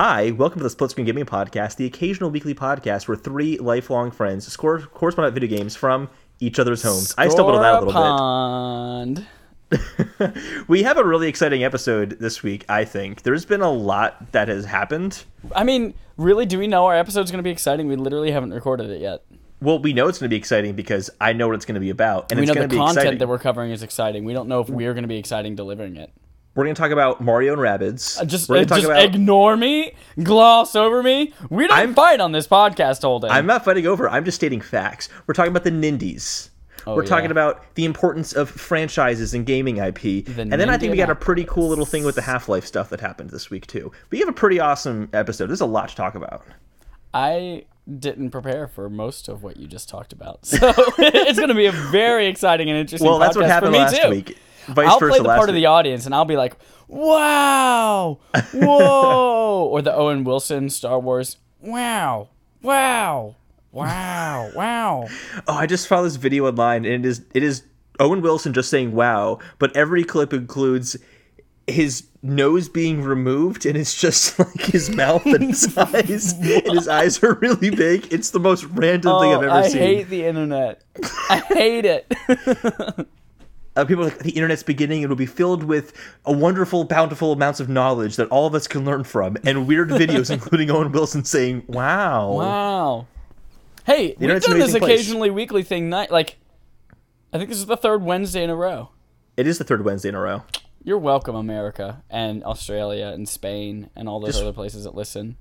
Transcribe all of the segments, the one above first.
Hi, welcome to the Split Screen Gaming Podcast, the occasional weekly podcast where three lifelong friends score correspond video games from each other's homes. I stumbled on that a little Pond. bit. we have a really exciting episode this week, I think. There's been a lot that has happened. I mean, really, do we know our episode's going to be exciting? We literally haven't recorded it yet. Well, we know it's going to be exciting because I know what it's going to be about, and we it's know the be content exciting. that we're covering is exciting. We don't know if we're going to be exciting delivering it. We're going to talk about Mario and Rabbids. Uh, Just, uh, going to talk just about. ignore me, gloss over me. We don't I'm- fight on this podcast all day. I'm not fighting over. I'm just stating facts. We're talking about the Nindies. We're Oh, yeah. talking about the importance of franchises and gaming IP. The and then I think we got a pretty cool little thing with the Half Life stuff that happened this week, too. We have a pretty awesome episode. There's a lot to talk about. I didn't prepare for most of what you just talked about, so it's going to be a very exciting and interesting. Well, that's what happened last too. week. Vice I'll versa play the part of the audience, and I'll be like, "Wow, whoa," or the Owen Wilson Star Wars, "Wow, wow, wow, wow." Oh, I just found this video online, and it is it is Owen Wilson just saying "wow," but every clip includes his nose being removed, and it's just like his mouth and his eyes, and his eyes are really big. It's the most random thing I've Oh, ever I seen. I hate the internet. I hate it. Uh, people are like the internet's beginning it will be filled with a wonderful bountiful amounts of knowledge that all of us can learn from and weird videos including owen wilson saying wow, wow. Hey, we've internet's done this place. occasionally weekly thing. Night, like, I think this is the third Wednesday in a row. it is the third wednesday in a row You're welcome, America and Australia and Spain and all those Just- other places that listen.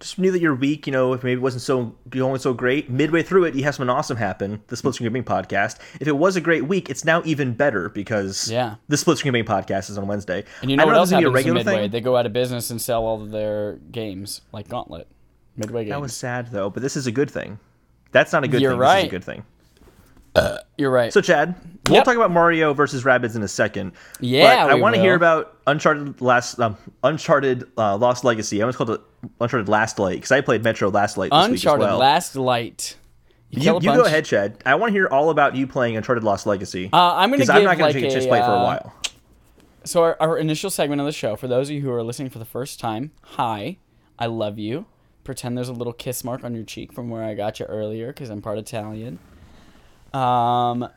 Just knew that your week you know if maybe it wasn't so going so great midway through it you have something awesome happen the split screen gaming podcast if it was a great week it's now even better because Yeah. the split screen gaming podcast is on wednesday And you know I what don't else know if is happens gonna in be a regular Midway? thing They go out of business and sell all of their games, like Gauntlet. Midway games. that was sad though but this is a good thing that's not a good You're thing this is right. a good thing You're right. So, Chad, we'll Yep. talk about Mario versus Rabbids in a second. Yeah, but I want to hear about Uncharted Last um, Uncharted uh, Lost Legacy. I almost called it Uncharted Last Light because I played Metro Last Light this Uncharted week as well. Last Light. you a you go ahead, Chad. I want to hear all about you playing Uncharted Lost Legacy. Uh, I'm gonna give I'm not going like to take a chance to play for a uh, while. So our, our initial segment of the show, for those of you who are listening for the first time, hi, I love you. Pretend there's a little kiss mark on your cheek from where I got you earlier because I'm part Italian. Um,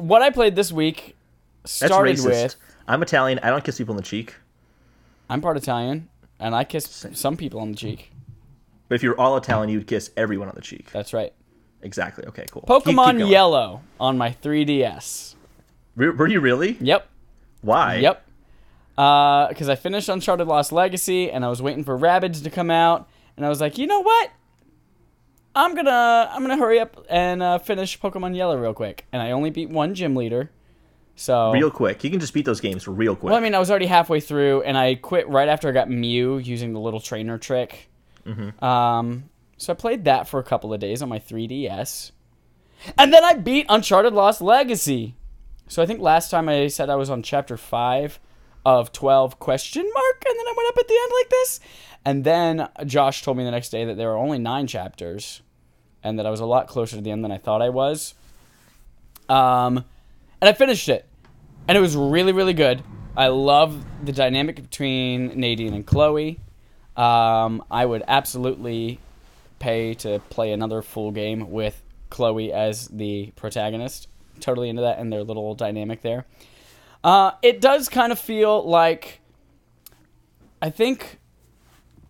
what I played this week That's started racist. with I'm Italian. I don't kiss people on the cheek. I'm part Italian and I kiss some people on the cheek. But if you're all Italian, you would kiss everyone on the cheek. That's right. Exactly. Okay. Cool. Keep- keep Pokemon going. Yellow on my 3DS. Were, were you really? Yep. Why? Yep. Uh, because I finished Uncharted Lost Legacy and I was waiting for Rabbids to come out, and I was like, you know what? I'm gonna I'm gonna hurry up and uh, finish Pokemon Yellow real quick. And I only beat one gym leader, so Real quick. You can just beat those games real quick. well, I mean, I was already halfway through, and I quit right after I got Mew using the little trainer trick. Mm-hmm. Um, so I played that for a couple of days on my 3DS, and then I beat Uncharted Lost Legacy. So I think last time I said I was on chapter five of 12 question mark, and then I went up at the end like this, and then Josh told me the next day that there were only nine chapters, and that I was a lot closer to the end than I thought I was. Um, and I finished it, and it was really, really good. I love the dynamic between Nadine and Chloe. Um, I would absolutely pay to play another full game with Chloe as the protagonist. Totally into that and their little dynamic there. Uh, it does kind of feel like I think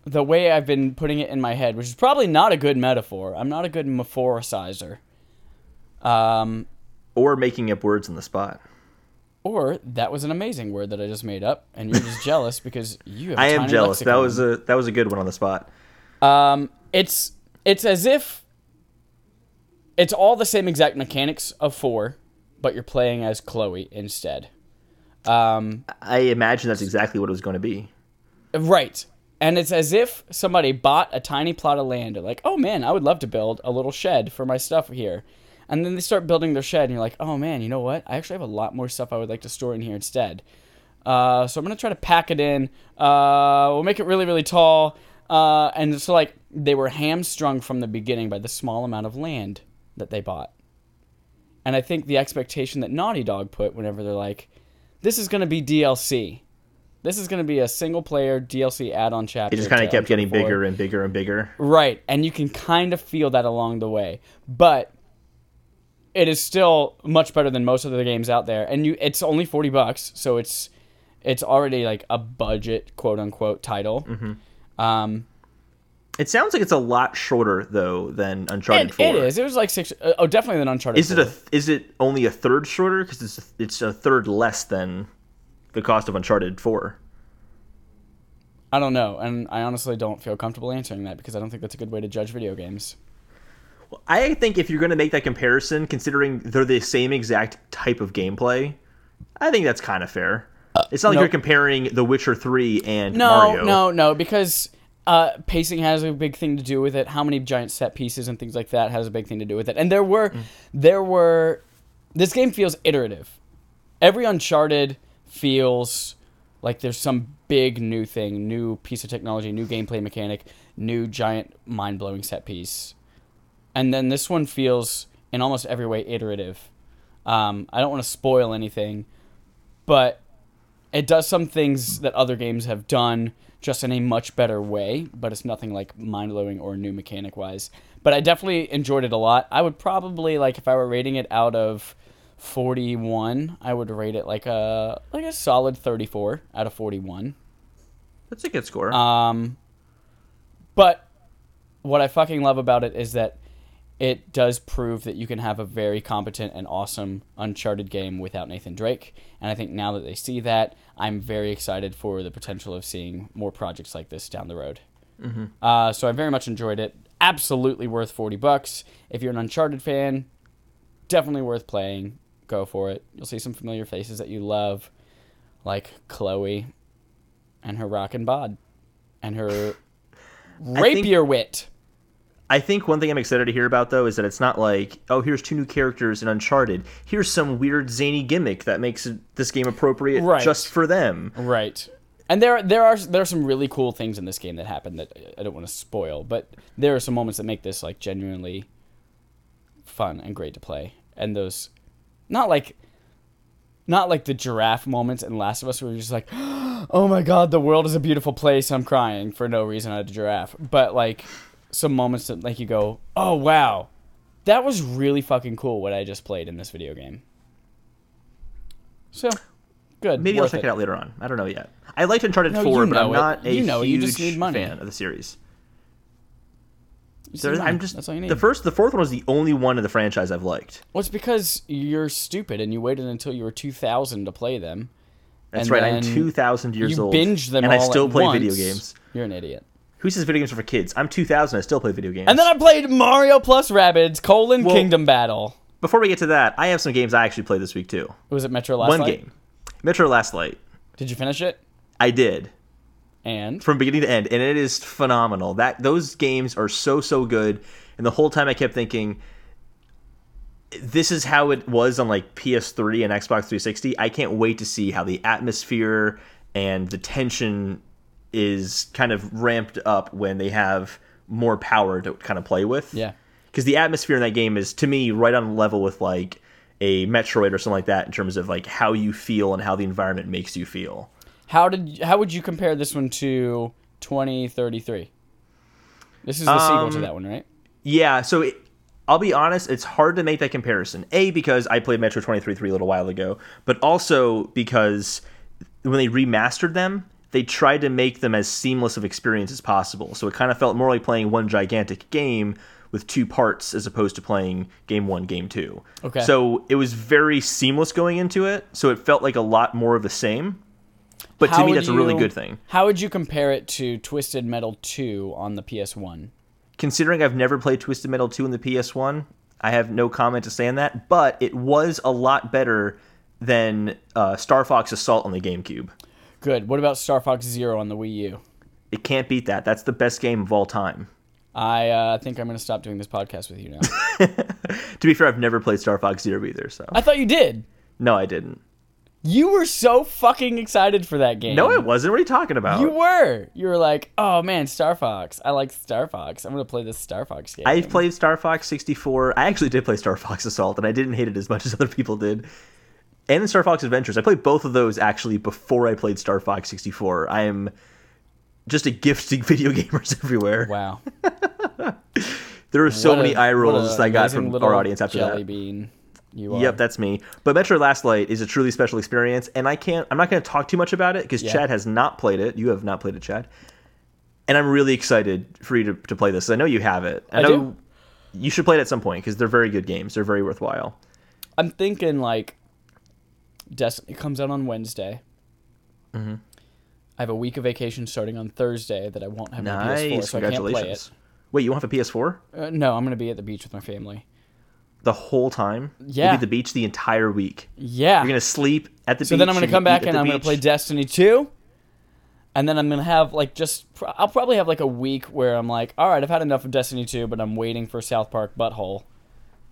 the way I've been putting it in my head, which is probably not a good metaphor. I'm not a good metaphoricizer. Um, or making up words on the spot. or that was an amazing word that I just made up, and you're just jealous because you have. I I am jealous. That was a that was a good one on the spot. Um, it's it's as if it's all the same exact mechanics of four, but you're playing as Chloe instead. Um, I imagine that's exactly what it was going to be. right. And it's as if somebody bought a tiny plot of land. They're like, oh man, I would love to build a little shed for my stuff here. And then they start building their shed, and you're like, oh man, you know what? I actually have a lot more stuff I would like to store in here instead. Uh, so I'm gonna try to pack it in. Uh, we'll make it really, really tall. Uh, and so like they were hamstrung from the beginning by the small amount of land that they bought. And I think the expectation that Naughty Dog put whenever they're like, "This is gonna be DLC," This is going to be a single player DLC add on chapter. It just kind of kept getting Uncharted 4. bigger and bigger and bigger. Right, and you can kind of feel that along the way. But it is still much better than most of the games out there. And you it's only 40 bucks, so it's it's already like a budget quote unquote title. Mm-hmm. Um It sounds like it's a lot shorter though than Uncharted it, Four. it is. It was like six uh, oh definitely than Uncharted. Is it 4. a is it only a third shorter because it's it's a third less than the cost of Uncharted Four? I don't know, and I honestly don't feel comfortable answering that because I don't think that's a good way to judge video games. Well, I think if you're going to make that comparison, considering they're the same exact type of gameplay, I think that's kind of fair. It's not like nope. you're comparing The Witcher Three and No, Mario. no, no, because uh, pacing has a big thing to do with it. How many giant set pieces and things like that has a big thing to do with it. And there were, there were, this game feels iterative. Every Uncharted feels like there's some big new thing, new piece of technology, new gameplay mechanic, new giant mind blowing set piece. And then this one feels in almost every way iterative. Um, I don't want to spoil anything, but it does some things that other games have done just in a much better way, but it's nothing like mind blowing or new mechanic wise. But I definitely enjoyed it a lot. I would probably like if I were rating it out of 41, I would rate it like a like a solid 34 out of 41. That's a good score. Um, but what I fucking love about it is that it does prove that you can have a very competent and awesome Uncharted game without Nathan Drake. And I think now that they see that, I'm very excited for the potential of seeing more projects like this down the road. Uh, so I very much enjoyed it. Absolutely worth 40 bucks. If you're an Uncharted fan, definitely worth playing. Go for it. You'll see some familiar faces that you love, like Chloe and her rockin' bod and her rapier wit. I think one thing I'm excited to hear about though is that it's not like, oh, here's two new characters in Uncharted. Here's some weird zany gimmick that makes this game appropriate Right. just for them. Right. And there there are there are some really cool things in this game that happen that I don't want to spoil, but there are some moments that make this like genuinely fun and great to play. And those not like not like the giraffe moments in Last of Us where you're just like, "Oh my god, the world is a beautiful place. I'm crying for no reason at a giraffe." But like some moments that like you go, "Oh wow. That was really fucking cool what I just played in this video game." So, good. Maybe I'll check it. out later on. I don't know yet. I liked Uncharted No, 4, you but I'm it. not a You know huge You just need money. fan of the series. You There's- I'm just That's all you need. the first, the fourth one was the only one in the franchise I've liked. Well, it's because you're stupid and you waited until you were 2,000 to play them. That's And right. I'm then 2,000 years you old, binge them and all I still at play once. video games. You're an idiot. Who says video games are for kids? I'm 2000. I still play video games. And then I played Mario plus Rabbids colon Well- Kingdom Battle. before we get to that, I have some games I actually played this week too. Was it Metro Last Light? One Light? game, Metro Last Light. Did you finish it? I did. And from beginning to end, and it is phenomenal. That those games are so so good, and the whole time I kept thinking, this is how it was on like PS3 and Xbox 360. I can't wait to see how the atmosphere and the tension is kind of ramped up when they have more power to kind of play with. yeah. because the atmosphere in that game is to me right on level with like a Metroid or something like that in terms of like how you feel and how the environment makes you feel. How did how would you compare this one to 2033? This is the sequel to Um, that one, right? Yeah, so it, I'll be honest, it's hard to make that comparison. A because I played Metro 2033 a little while ago, but also because when they remastered them, they tried to make them as seamless of experience as possible. So it kind of felt more like playing one gigantic game with two parts as opposed to playing game 1, game 2. Okay. So it was very seamless going into it, so it felt like a lot more of the same. But to me that's a really you- good thing. How would you compare it to Twisted Metal 2 on the PS1? considering I've never played Twisted Metal 2 in the PS1, I have no comment to say on that, but it was a lot better than uh, Star Fox Assault on the GameCube. Good. What about Star Fox Zero on the Wii U? It can't beat that. That's the best game of all time. I uh, think I'm going to stop doing this podcast with you now. To be fair, I've never played Star Fox Zero either, so. I thought you did. No, I didn't. You were so fucking excited for that game. No, I wasn't. What are you talking about? You were. You were like, "Oh man, Star Fox. I like Star Fox. I'm gonna play this Star Fox game." I've played Star Fox 64. I actually did play Star Fox Assault, and I didn't hate it as much as other people did. and Star Fox Adventures. I played both of those actually before I played Star Fox 64. I am just a gifting video gamers everywhere. Wow. There are so What many a- eye rolls I got from our audience after jelly that. bean. You are. Yep, that's me. But Metro Last Light is a truly special experience, and I can't. I'm not going to talk too much about it because Yeah. Chad has not played it. You have not played it, Chad. And I'm really excited for you to, to play this. I know you have it. I, I know do. you should play it at some point because they're very good games. They're very worthwhile. I'm thinking like Destiny comes out on Wednesday. Mm-hmm. I have a week of vacation starting on Thursday that I won't have my Nice, PS4, so I can't play congratulations. it. Wait, you won't have a PS4 Uh, no, I'm gonna be at the beach with my family. The whole time? You'll Yeah. be at the beach the entire week. Yeah. You're gonna sleep at the so beach. So then I'm gonna come back and I'm gonna play Destiny 2. And then I'm gonna have like just I'll probably have like a week where I'm like, all right, I've had enough of Destiny 2, but I'm waiting for South Park Butthole.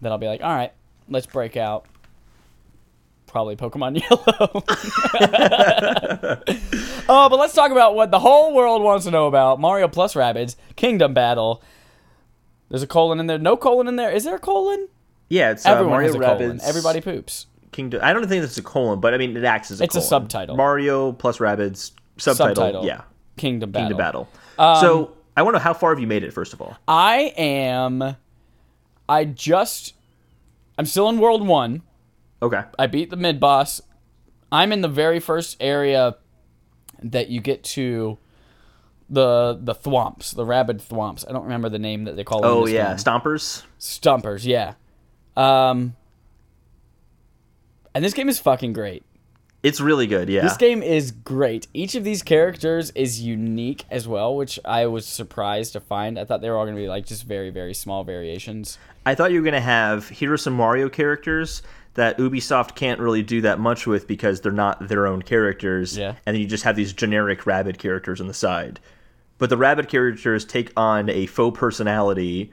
Then I'll be like, all right, let's break out. Probably Pokemon Yellow. oh, but let's talk about what the whole world wants to know about Mario plus Rabbids Kingdom Battle. There's a colon in there. No colon in there. Is there a colon? Yeah, it's uh, Mario has a colon. Everybody poops. Kingdom. I don't think it's a colon, but I mean it acts as a colon. It's a subtitle. Mario plus Rabbids subtitle. Subtitle. Yeah, Kingdom Battle. Kingdom Battle. Um, so I want to know how far have you made it first of all? I am. I just. I'm still in World 1. Okay. I beat the mid boss. I'm in the very first area that you get to the the thwomps, the rabid thwomps. I don't remember the name that they call them. Oh yeah, game. Stompers. Stumpers, yeah. Um and this game is fucking great. It's really good. Yeah. This game is great. Each of these characters is unique as well, which I was surprised to find. I thought they were all going to be like just very very small variations. I thought you were gonna have here are some Mario characters that Ubisoft can't really do that much with because they're not their own characters. Yeah. And then you just have these generic rabbit characters on the side. But the rabbit characters take on a faux personality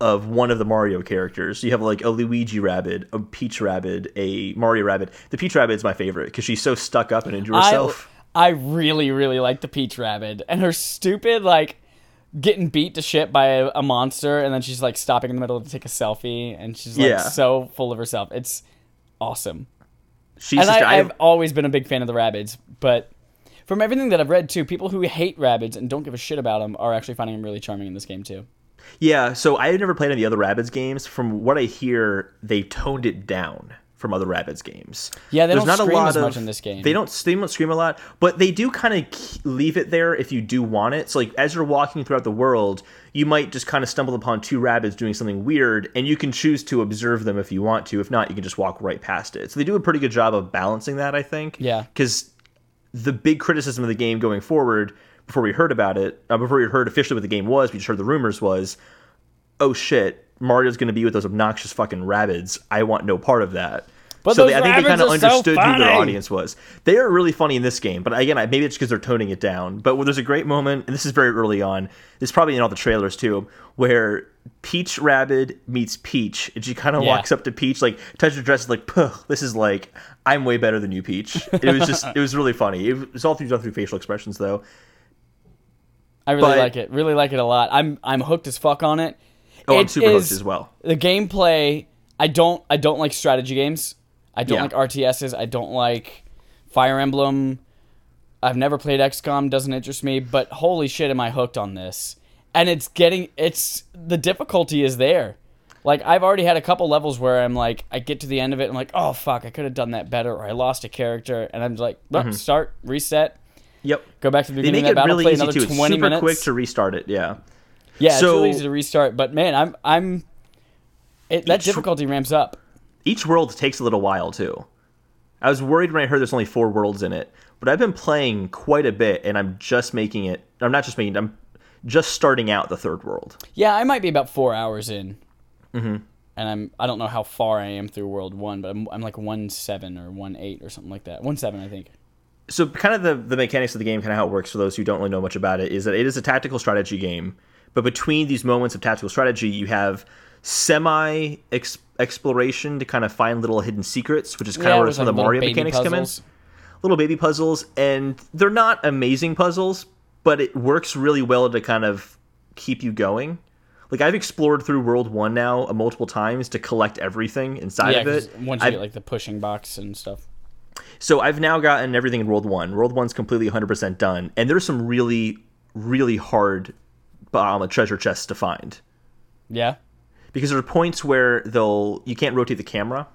of one of the Mario characters. You have like a Luigi rabbit, a Peach rabbit, a Mario rabbit. The Peach rabbit is my favorite because she's so stuck up and into herself. I I really really like the Peach Rabbit and her stupid like getting beat to shit by a, a monster and then she's like stopping in the middle to take a selfie and she's like Yeah. so full of herself. It's awesome. she's and I, I've always been a big fan of the rabbits, but from everything that I've read too, people who hate rabbits and don't give a shit about them are actually finding them really charming in this game too. Yeah, so I had never played any other Rabbids games. From what I hear, they toned it down from other Rabbids games. Yeah, they There's don't not a lot as of, much in this game. They don't they don't scream a lot, but they do kind of leave it there if you do want it. So like as you're walking throughout the world, you might just kind of stumble upon two rabbits doing something weird, and you can choose to observe them if you want to. If not, you can just walk right past it. So they do a pretty good job of balancing that, I think. Yeah. Because the big criticism of the game going forward, before we heard about it, uh, before we heard officially what the game was, we just heard the rumors was, oh shit, Mario's going to be with those obnoxious fucking rabbits. I want no part of that. But so they, I think they kind of are so understood who their audience was. They are really funny in this game, but again, I- maybe it's because they're toning it down. But there's a great moment, and this is very early on. It's probably in all the trailers too, where Peach Rabbit meets Peach, and she kind of Yeah. walks up to Peach, like touches her dress, like, Puh, "This is like I'm way better than you, Peach." It was just, it was really funny. It was all through done through facial expressions, though. I really But- like it. Really like it a lot. I'm I'm hooked as fuck on it. Oh, I'm It super hooked as well. The gameplay, I don't I don't like strategy games. I don't Yeah. like RTSs. I don't like Fire Emblem. I've never played XCOM, doesn't interest me, but holy shit am I hooked on this. And it's getting it's the difficulty is there. Like I've already had a couple levels where I'm like I get to the end of it I'm like, "Oh fuck, I could have done that better or I lost a character." And I'm like, "Well, mm-hmm. start, reset, Yep. go back to the Mm-hmm. They make of that it battle, really play easy another too. It's 20 super minutes." quick to restart it. Yeah. Yeah, it's So- really easy to restart, but man, I'm I'm it, that Each- difficulty ramps up. each world takes a little while too. I was worried when I heard there's only four worlds in it, but I've been playing quite a bit, and I'm just making it. I'm not just making. it, I'm just starting out the third world. Yeah, I might be about four hours in, mm-hmm. and I'm I don't know how far I am through World One, but I'm I'm like one seven or one eight or something like that. One seven, I think. So, kind of the the mechanics of the game, kind of how it works for those who don't really know much about it, is that it is a tactical strategy game. But between these moments of tactical strategy, you have semi exploration to kind of find little hidden secrets, which is kind Yeah, of where some like, of the Mario mechanics come in. little baby puzzles, and they're not amazing puzzles, but it works really well to kind of keep you going. Like I've explored through World One now multiple times to collect everything inside Yeah, of it. once you I've- get like the pushing box and stuff. So I've now gotten everything in World One. World One's completely 100% done, and there's some really, really hard um, treasure chests to find Yeah. because there are points where they'll you can't rotate the camera,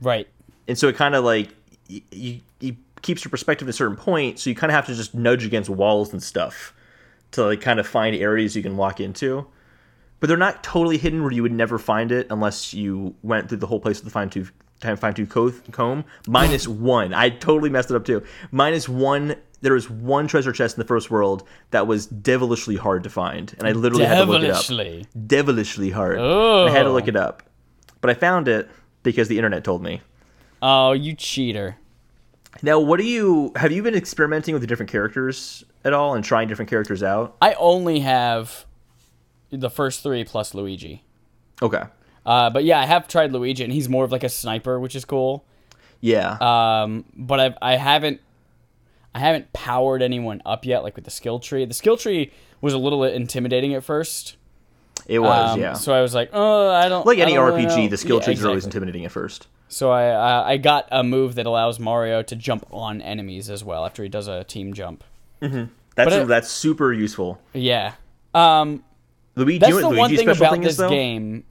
Right. and so it kind of like you, you keeps your perspective at a certain point. So you kind of have to just nudge against walls and stuff to like kind of find areas you can walk into. But they're not totally hidden where you would never find it unless you went through the whole place with the fine tooth time fine tooth co- comb. Minus one. I totally messed it up too. Minus one. There was one treasure chest in the first world that was devilishly hard to find, and I literally had to look it up Devilishly. devilishly hard. I had to Oh. look it up. But I found it because the internet told me. Oh, you cheater. Now, what do you have you been experimenting with the different characters at all and trying different characters out? I only have the first three plus Luigi. Okay. Uh, but yeah, I have tried Luigi, and he's more of like a sniper, which is cool. Yeah. Um, but I've, I haven't, I haven't powered anyone up yet, like with the skill tree. The skill tree was a little intimidating at first. it was, Um, yeah. So I was like, oh, I don't. like any don't RPG, know." the skill Yeah, trees are always intimidating at first. So I, uh, I got a move that allows Mario to jump on enemies as well after he does a team jump. That's But it- that's super useful. Yeah. Um, Luigi, that's you know the one thing about thing this though? game.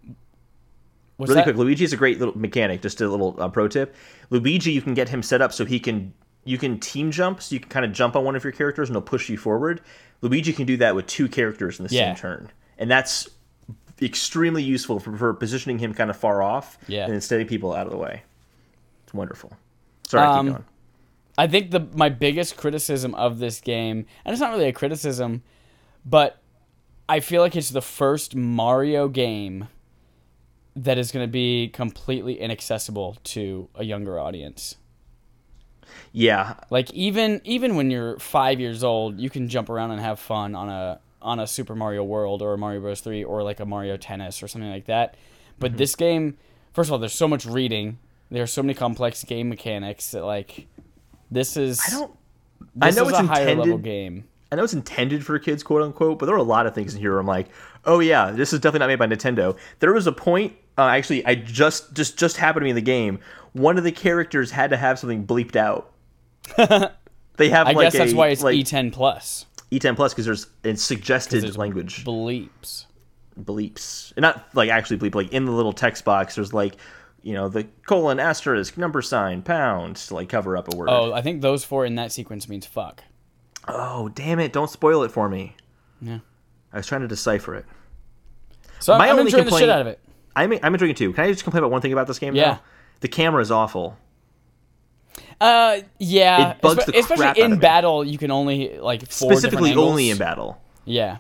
What's really that? quick, Luigi is a great little mechanic. Just a little uh, pro tip. Luigi, you can get him set up so he can you can team jump, so you can kind of jump on one of your characters and he'll push you forward. Luigi can do that with two characters in the Yeah. same turn, and that's extremely useful for, for positioning him kind of far off Yeah. and then steady people out of the way. It's wonderful. Sorry, Um, keep going. I think the my biggest criticism of this game, and it's not really a criticism, but I feel like it's the first Mario game that is going to be completely inaccessible to a younger audience. Yeah, Like even even when you're 5 years old, you can jump around and have fun on a on a Super Mario World or a Mario Bros 3 or like a Mario Tennis or something like that. But mm-hmm. this game, first of all, there's so much reading. There's so many complex game mechanics that like this is I don't. this I know is it's a higher level game. I know it's intended for kids, quote unquote, but there are a lot of things in here where I'm like, oh yeah, this is definitely not made by Nintendo. There was a point, uh, actually, I just just just happened to me in the game. One of the characters had to have something bleeped out. they have I like guess that's a, why it's like E10 plus. E10 plus because there's it's suggested there's language Bleeps. bleeps, and not like actually bleep. Like in the little text box, there's like you know the colon asterisk number sign pound to like cover up a word. Oh, I think those four in that sequence means fuck. Oh damn it! Don't spoil it for me. Yeah. I was trying to decipher it. So I'm, My I'm only enjoying the shit out of it. I'm I'm enjoying it too. Can I just complain about one thing about this game? Yeah. The camera is awful. Uh, yeah. It bugs espe- the especially crap out in me. battle, you can only like four Specifically, only in battle. Yeah.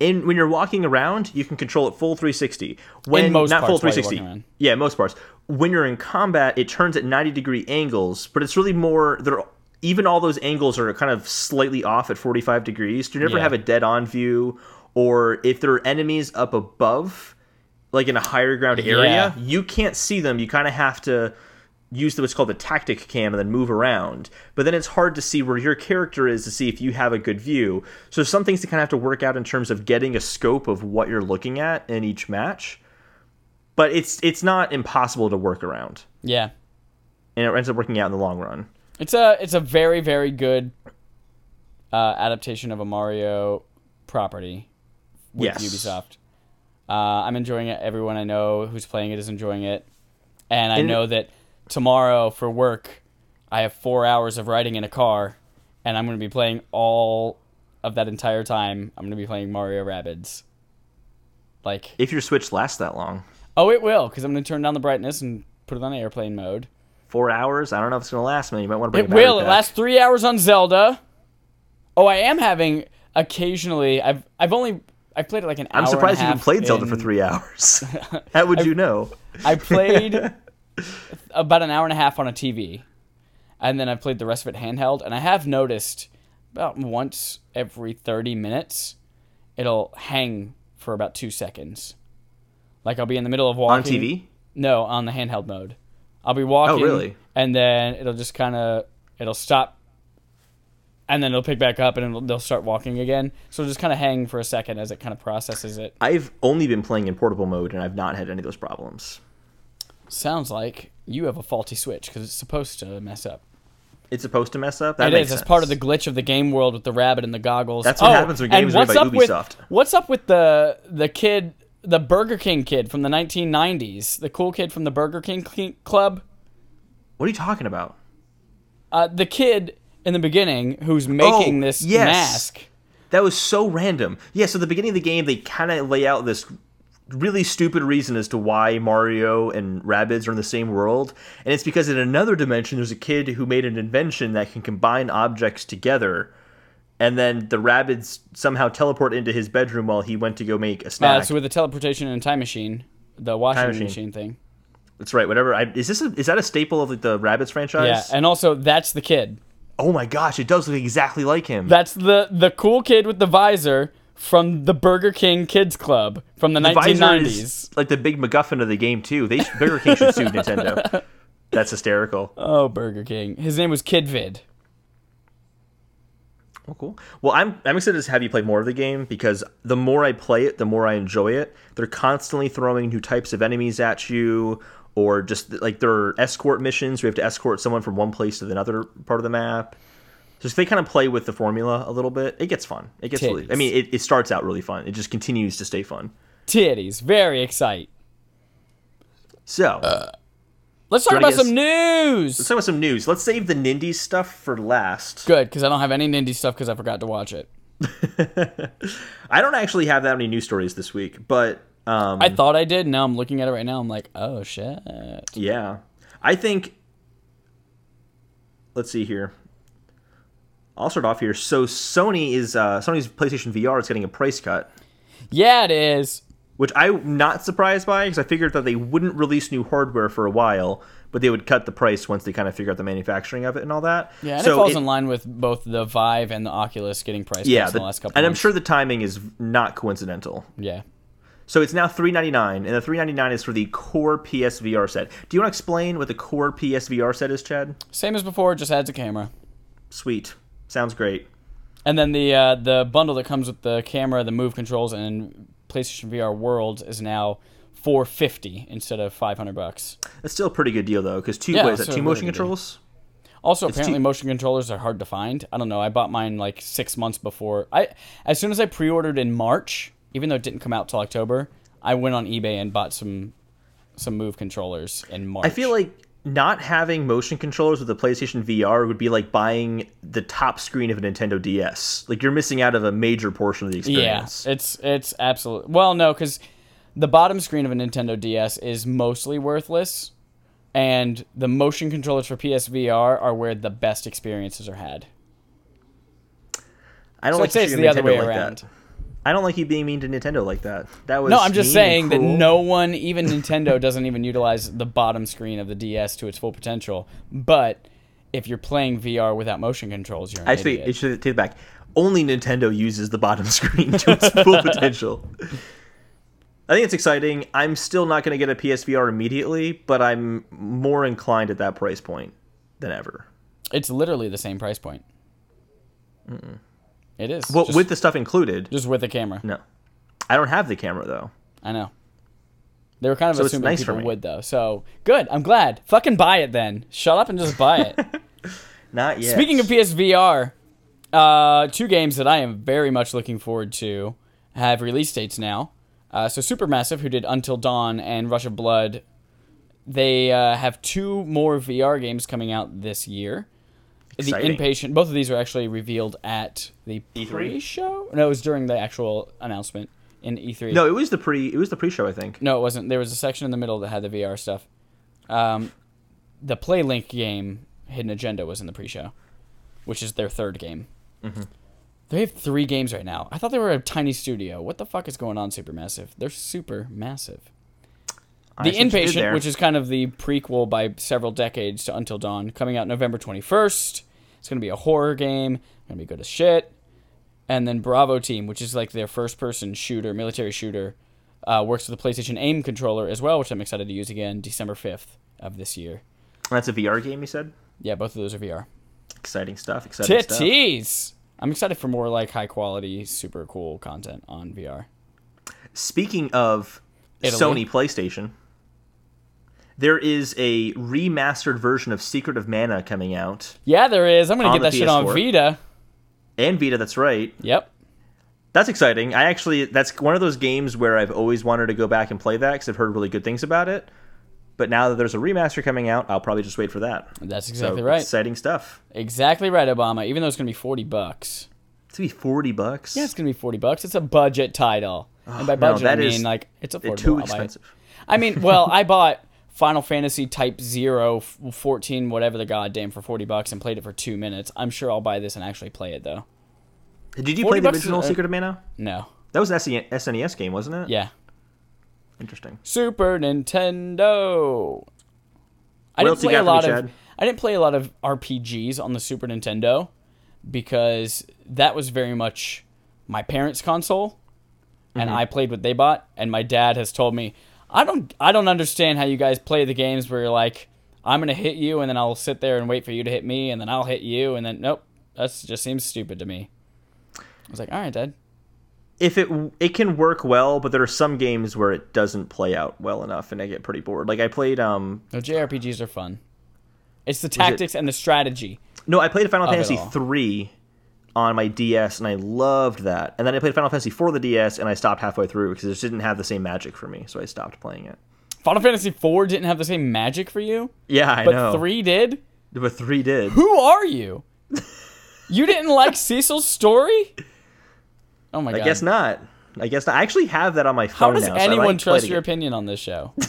In when you're walking around, you can control it full 360. When most not full parts while 360. Yeah, most parts. When you're in combat, it turns at 90 degree angles, but it's really more. There, even all those angles are kind of slightly off at 45 degrees. You never Yeah. have a dead on view, or if there are enemies up above, like in a higher ground area, Yeah. you can't see them. You kind of have to use what's called the tactic cam and then move around. But then it's hard to see where your character is to see if you have a good view. So some things to kind of have to work out in terms of getting a scope of what you're looking at in each match. But it's it's not impossible to work around, Yeah. and it ends up working out in the long run. It's a it's a very very good uh, adaptation of a Mario property with Yes. Ubisoft. Uh, I'm enjoying it. Everyone I know who's playing it is enjoying it, and I And- know that tomorrow for work, I have four hours of riding in a car, and I'm going to be playing all of that entire time. I'm going to be playing Mario Rabbids. Like, If your Switch lasts that long, oh, it will, because I'm going to turn down the brightness and put it on airplane mode. Four hours. I don't know if it's gonna last, man. You might want to bring It will. It lasts three hours on Zelda. Oh, I am having occasionally. I've I've only I've played it like an hour. I'm surprised you even played Zelda for three hours. How would you know? I played about an hour and a half on a TV, and then I played the rest of it handheld. And I have noticed about once every thirty minutes, it'll hang for about two seconds. Like I'll be in the middle of walking. On. TV? No, on the handheld mode. I'll be walking. Oh, really? And then it'll just kind of it'll stop and then it'll pick back up and it'll, they'll start walking again. So just kind of hang for a second as it kind of processes it. I've only been playing in portable mode, and I've not had any of those problems. Sounds like you have a faulty switch because it's supposed to mess up. It's supposed to mess up. That It makes is. It's part of the glitch of the game world with the rabbit and the goggles. That's what Oh, happens when games are made by up with- Ubisoft. what's up with the the kid, the Burger King kid from the 1990s, the cool kid from the Burger King Cl- Club? What are you talking about? Uh, the kid in the beginning who's making this Oh, yes. mask. That was so random. Yeah, so at the beginning of the game, they kind of lay out this really stupid reason as to why Mario and Rabbids are in the same world. And it's because in another dimension, there's a kid who made an invention that can combine objects together. And then the rabbits somehow teleport into his bedroom while he went to go make a Uh, snack. so with the teleportation and time machine, the washing machine. machine. thing. That's right. Whatever. I, is this a, is that a staple of like, the rabbits franchise? Yeah, and also that's the kid. oh my gosh, it does look exactly like him. That's the the cool kid with the visor from the Burger King Kids Club from the, the visor 1990s. is like the big MacGuffin of the game too. They Burger King should sue Nintendo. That's hysterical. Oh, Burger King. His name was Kid Vid. Oh, cool. Well, I'm I'm excited to have you play more of the game because the more I play it, the more I enjoy it. They're constantly throwing new types of enemies at you, or just like there are escort missions We have to escort someone from one place to another part of the map. Just they kind of play with the formula a little bit. It gets fun. It gets really. I mean, it, it starts out really fun. It just continues to stay fun. Titties. Very excite. So uh, Let's talk about some news. let's talk about some news. Let's save the Nindy stuff for last. Good, because I don't have any Nindy stuff because I forgot to watch it. I don't actually have that many news stories this week, but um, I thought I did. Now I'm looking at it right now. I'm like, oh shit. Yeah. I think let's see here. I'll start off here. So Sony is uh, Sony's PlayStation VR is getting a price cut, Yeah, it is. Which I'm not surprised by because I figured that they wouldn't release new hardware for a while, but they would cut the price once they kind of figure out the manufacturing of it and all that. Yeah, and so it falls it- in line with both the Vive and the Oculus getting price yeah, the- the last couple. and I'm sure the timing is not coincidental. Yeah. So it's now three ninety nine, and the three ninety nine is for the core PSVR set. Do you want to explain what the core PSVR set is, Chad? Same as before, just adds a camera. Sweet, sounds great. And then the uh, the bundle that comes with the camera, the move controls, and PlayStation VR Worlds is now 450 instead of 500 bucks. That's still a pretty good deal though, because two Yeah, what is that two really motion controls? Also, apparently, cheap. motion controllers are hard to find. I don't know. I bought mine like six months before. I as soon as I pre-ordered in March, even though it didn't come out till October, I went on eBay and bought some some move controllers in March. I feel like not having motion controllers with the PlayStation VR would be like buying the top screen of a Nintendo DS. Like you're missing out of a major portion of the experience. yeah, it's it's absolute. Well, no, because the bottom screen of a Nintendo DS is mostly worthless, and the motion controllers for PSVR are where the best experiences are had. I don't So like say it's the other way like around. That. I don't like you being mean to Nintendo like that. That was No, I'm just saying that no one, even Nintendo, doesn't even utilize the bottom screen of the DS to its full potential. But if you're playing VR without motion controls, you're Actually, idiot. it should take it back. Only Nintendo uses the bottom screen to its full potential. I think it's exciting. I'm still not going to get a PSVR immediately, but I'm more inclined at that price point than ever. It's literally the same price point. It is. Well, just, with the stuff included, just with the camera. no. I don't have the camera though. I know. They were kind of So assuming nice for people would though. So good. I'm glad. Fucking buy it then. Shut up and just buy it. Not yet. Speaking of PSVR, uh, two games that I am very much looking forward to have release dates now. Uh, so Supermassive, who did Until Dawn and Rush of Blood, they uh, have two more VR games coming out this year. Exciting. The Inpatient, both of these were actually revealed at the E3? pre-show. No, it was during the actual announcement in E3. no, it was the pre. It was the pre-show, I think. No, it wasn't. There was a section in the middle that had the VR stuff. Um, the PlayLink game, Hidden Agenda, was in the pre-show, which is their third game. Mm-hmm. They have three games right now. I thought they were a tiny studio. What the fuck is going on, Supermassive? They're super massive. The see what you did Inpatient, which is kind of the prequel by several decades to Until Dawn, coming out November 21st. It's going to be a horror game. It's Going to be good as shit. And then Bravo Team, which is like their first person shooter, military shooter, uh, works with the PlayStation Aim controller as well, which I'm excited to use again December 5th of this year. That's a VR game, you said. Yeah, both of those are VR. Exciting stuff. Exciting stuff. Titties. I'm excited for more like high quality, super cool content on VR. Speaking of Italy. Sony PlayStation, there is a remastered version of Secret of Mana coming out Yeah, there is. I'm gonna On get that shit on Vita. and Vita. That's right. Yep. That's exciting. I actually that's one of those games where I've always wanted to go back and play that because I've heard really good things about it. But now that there's a remaster coming out, I'll probably just wait for that. That's So, exactly right. Exciting stuff. Exactly right, Obama. Even though it's gonna be forty bucks. It's gonna be forty bucks. Yeah, it's gonna be forty bucks. It's a budget title, and by no, budget I mean is like it's affordable. too I'll buy it. expensive. I mean, well, I bought Final Fantasy Type Zero, 14, whatever the goddamn, for forty bucks and played it for two minutes. I'm sure I'll buy this and actually play it though. Did you play the bucks is- original uh, Secret of Mana? No. That was an SNES game, wasn't it? Yeah. Interesting. Super Nintendo. I What didn't play a for me, lot of I didn't play a lot of RPGs on the Super Nintendo because that was very much my parents' console and Mm-hmm. I played what they bought and my dad has told me I don't I don't understand how you guys play the games where you're like I'm going to hit you and then I'll sit there and wait for you to hit me and then I'll hit you and then nope that just seems stupid to me. I was like, "All right, dad." If it it can work well, but there are some games where it doesn't play out well enough, and I get pretty bored. Like I played um No, JRPGs are fun. It's the tactics and the strategy. no, I played Final Fantasy three on my DS, and I loved that. And then I played Final Fantasy for the DS, and I stopped halfway through because it just didn't have the same magic for me, so I stopped playing it. Final Fantasy IV didn't have the same magic for you, Yeah, I but know. three did. but three did. Who are you? you didn't like Cecil's story? Oh my I god! I guess not. I guess not. I actually have that on my How phone does now. so anyone like trust your opinion on this show?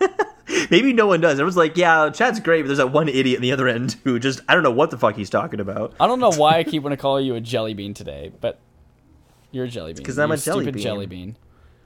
Maybe no one does. Everyone's like, yeah, Chad's great, but there's that one idiot on the other end who just I don't know what the fuck he's talking about. I don't know why I keep want to call you a jelly bean today, but you're a jelly bean. Because I'm a jelly stupid bean. jelly bean.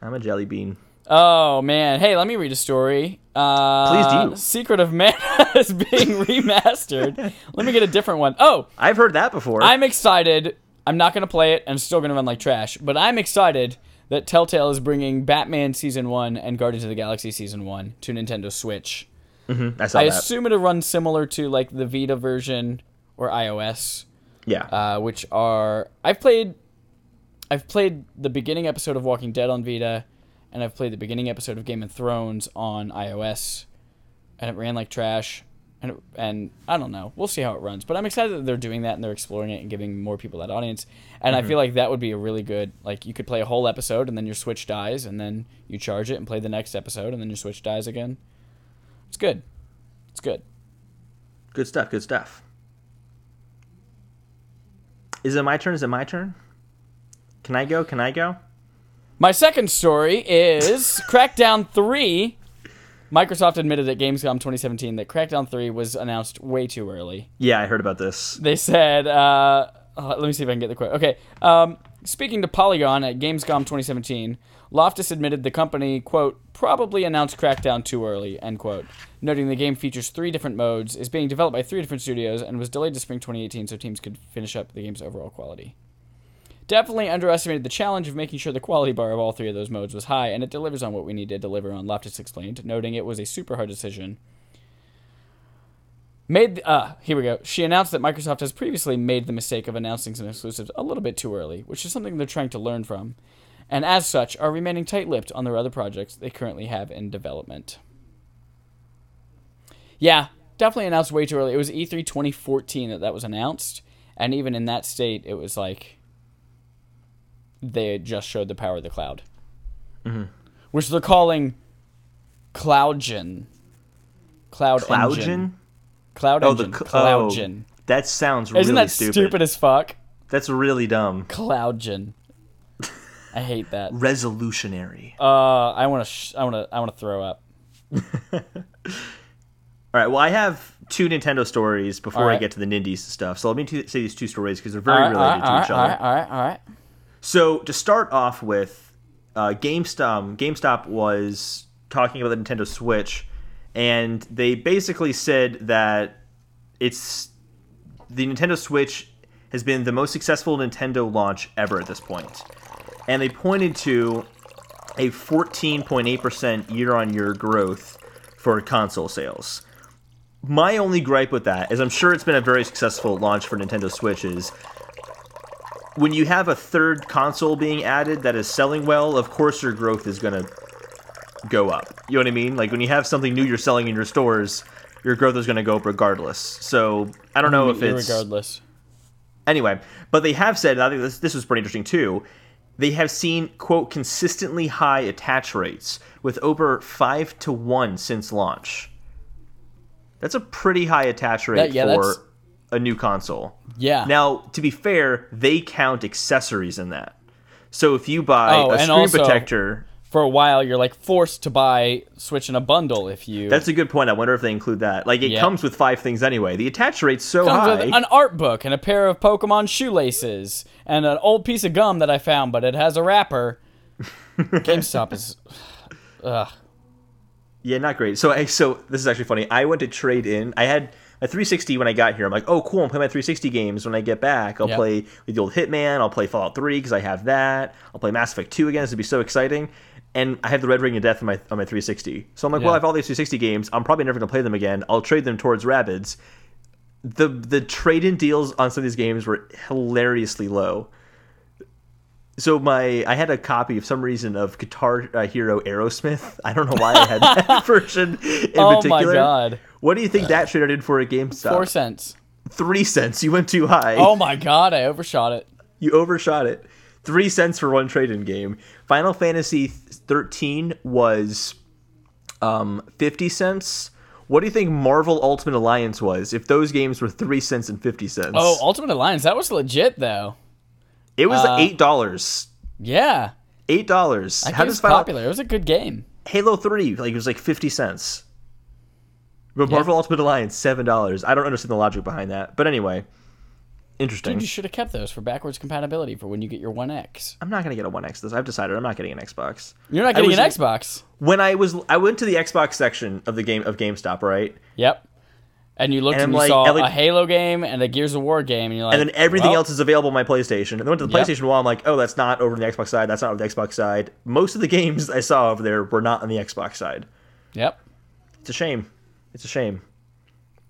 I'm a jelly bean. Oh man! Hey, let me read a story. Uh, Please do. Secret of Mana is being remastered. let me get a different one. Oh, I've heard that before. I'm excited. I'm not going to play it and it's still going to run like trash, but I'm excited that Telltale is bringing Batman Season 1 and Guardians of the Galaxy Season 1 to Nintendo Switch. I saw I that. assume it'll run similar to like the Vita version or iOS, yeah. uh, which are I've played I've played the beginning episode of Walking Dead on Vita and I've played the beginning episode of Game of Thrones on iOS and it ran like trash and and I don't know. We'll see how it runs, but I'm excited that they're doing that and they're exploring it and giving more people that audience. And I mm-hmm. feel like that would be a really good like you could play a whole episode and then your Switch dies and then you charge it and play the next episode and then your Switch dies again. It's good. It's good. good stuff. Good stuff. Is it my turn? Is it my turn? Can I go? Can I go? My second story is Crackdown 3. Microsoft admitted at Gamescom 2017 that Crackdown 3 was announced way too early. Yeah, I heard about this. They said, uh, uh, let me see if I can get the quote. Okay. Um, speaking to Polygon at Gamescom 2017, Loftis admitted the company, quote, probably announced Crackdown too early, end quote, noting the game features three different modes, is being developed by three different studios, and was delayed to spring 2018 so teams could finish up the game's overall quality. Definitely underestimated the challenge of making sure the quality bar of all three of those modes was high, and it delivers on what we need to deliver on, Loftis explained, noting it was a super hard decision. Made uh here we go. She announced that Microsoft has previously made the mistake of announcing some exclusives a little bit too early, which is something they're trying to learn from, and as such are remaining tight-lipped on their other projects they currently have in development. Yeah, definitely announced way too early. It was E E3 2014 that that was announced, and even in that state, it was like they just showed the power of the cloud, which they're calling CloudGen. Cloud Engine. Cloudgen? Cloud Oh, Engine. the cl- CloudGen. oh, that sounds Isn't really that stupid. stupid. as fuck? That's really dumb. CloudGen. I hate that. Resolutionary. Uh, I want to. Sh- I want to. I want to throw up. All right. Well, I have two Nintendo stories before All I get to the Nindies stuff. So let me t- say these two stories because they're very All right, related all right, to each all other. right, all right, all right. So to start off with, uh, GameStop GameStop was talking about the Nintendo Switch, and they basically said that it's the Nintendo Switch has been the most successful Nintendo launch ever at this point, and they pointed to a 14.8% year-on-year growth for console sales. my only gripe with that is I'm sure it's been a very successful launch for Nintendo Switch is when you have a third console being added that is selling well, of course your growth is going to go up. You know what I mean? Like when you have something new you're selling in your stores, your growth is going to go up regardless. So I don't know if it's regardless. anyway. But they have said, and I think this this was pretty interesting too. They have seen quote consistently high attach rates with over five to one since launch. That's a pretty high attach rate That- yeah, for a new console. Yeah. Now, to be fair, they count accessories in that. So if you buy Oh, a screen protector, For a while, you're like forced to buy Switch in a bundle if you. that's a good point. I wonder if they include that. Like it Yeah. comes with five things anyway. The attach rate's so comes high. with an art book and a pair of Pokemon shoelaces and an old piece of gum that I found, but it has a wrapper. GameStop is. Ugh. Yeah, not great. So, I, so this is actually funny. I went to trade in. I had a 360 when I got here. I'm like, oh, cool. I'm playing my 360 games when I get back. I'll Yep. play with the old Hitman. I'll play Fallout 3 because I have that. I'll play Mass Effect 2 again. This would be so exciting. And I have the Red Ring of Death on my on my 360. So I'm like, well, Yeah. I have all these 360 games. I'm probably never gonna play them again. I'll trade them towards Rabbids. The the trade in deals on some of these games were hilariously low. So my I had a copy of some reason of Guitar uh, Hero Aerosmith. I don't know why I had that version in Oh my particular. god. What do you think that trader did for a GameStop? Four cents. Three cents. You went too high. Oh my god, I overshot it. You overshot it. Three cents for one trade-in game. Final Fantasy 13 was um, 50 cents. What do you think Marvel Ultimate Alliance was if those games were three cents and 50 cents? Oh, Ultimate Alliance, that was legit though. It was uh, eight dollars. Yeah. Eight dollars. How does Final popular. It was a good game. Halo 3 like it was like 50 cents. But Marvel Ultimate Alliance seven dollars. I don't understand the logic behind that. But anyway, interesting. Dude, you should have kept those for backwards compatibility for when you get your One X. I'm not gonna get a One X. This I've decided I'm not getting an Xbox. You're not getting was an Xbox. When I was I went to the Xbox section of the game of GameStop, right? Yep. And you looked And and, you like, saw Ellie- a Halo game and a Gears of War game, and you're like, And then everything well, else is available on my PlayStation. And then went to the Yep. PlayStation wall. I'm like, oh, that's not over on the Xbox side. That's not over the Xbox side. Most of the games I saw over there were not on the Xbox side. Yep, It's a shame. It's a shame.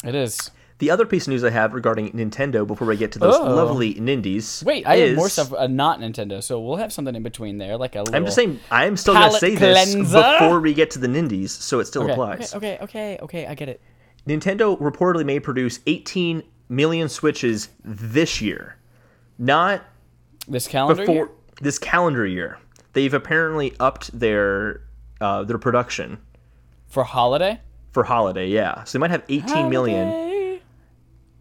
it is. The other piece of news I have regarding Nintendo before we get to those Oh. lovely Nindies. Wait, I is, have more stuff uh, not Nintendo, so we'll have something in between there, like a little. I'm just saying, I'm still going to say this before we get to the Nindies, so it still Okay, applies. okay, okay, okay, okay, I get it. Nintendo reportedly may produce 18 million Switches this year, not This calendar before year? this calendar year. They've apparently upped their uh, their production for holiday. for holiday. Yeah, so they might have 18 million. Holiday.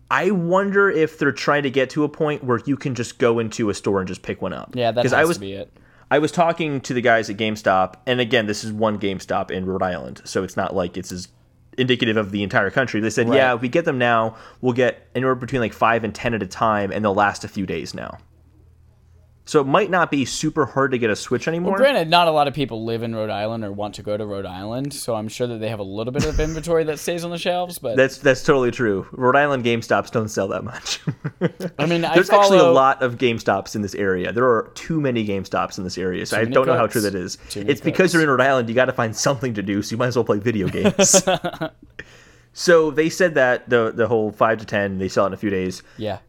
I wonder if they're trying to get to a point where you can just go into a store and just pick one up. Yeah, that has I was to be it. I was talking to the guys at GameStop, and again, this is one GameStop in Rhode Island, so it's not like it's as indicative of the entire country. They said, Right. yeah, if we get them now, we'll get anywhere between like five and ten at a time, and they'll last a few days now. So it might not be super hard to get a Switch anymore. Granted, not a lot of people live in Rhode Island or want to go to Rhode Island, so I'm sure that they have a little bit of inventory that stays on the shelves. But that's that's totally true. Rhode Island GameStops don't sell that much. I mean, I There's follow. actually a lot of GameStops in this area. There are too many GameStops in this area, so I don't know how true that is. It's because cooks. you're in Rhode Island, you got to find something to do, so you might as well play video games. so they said that the the whole five to ten they sell it in a few days. Yeah.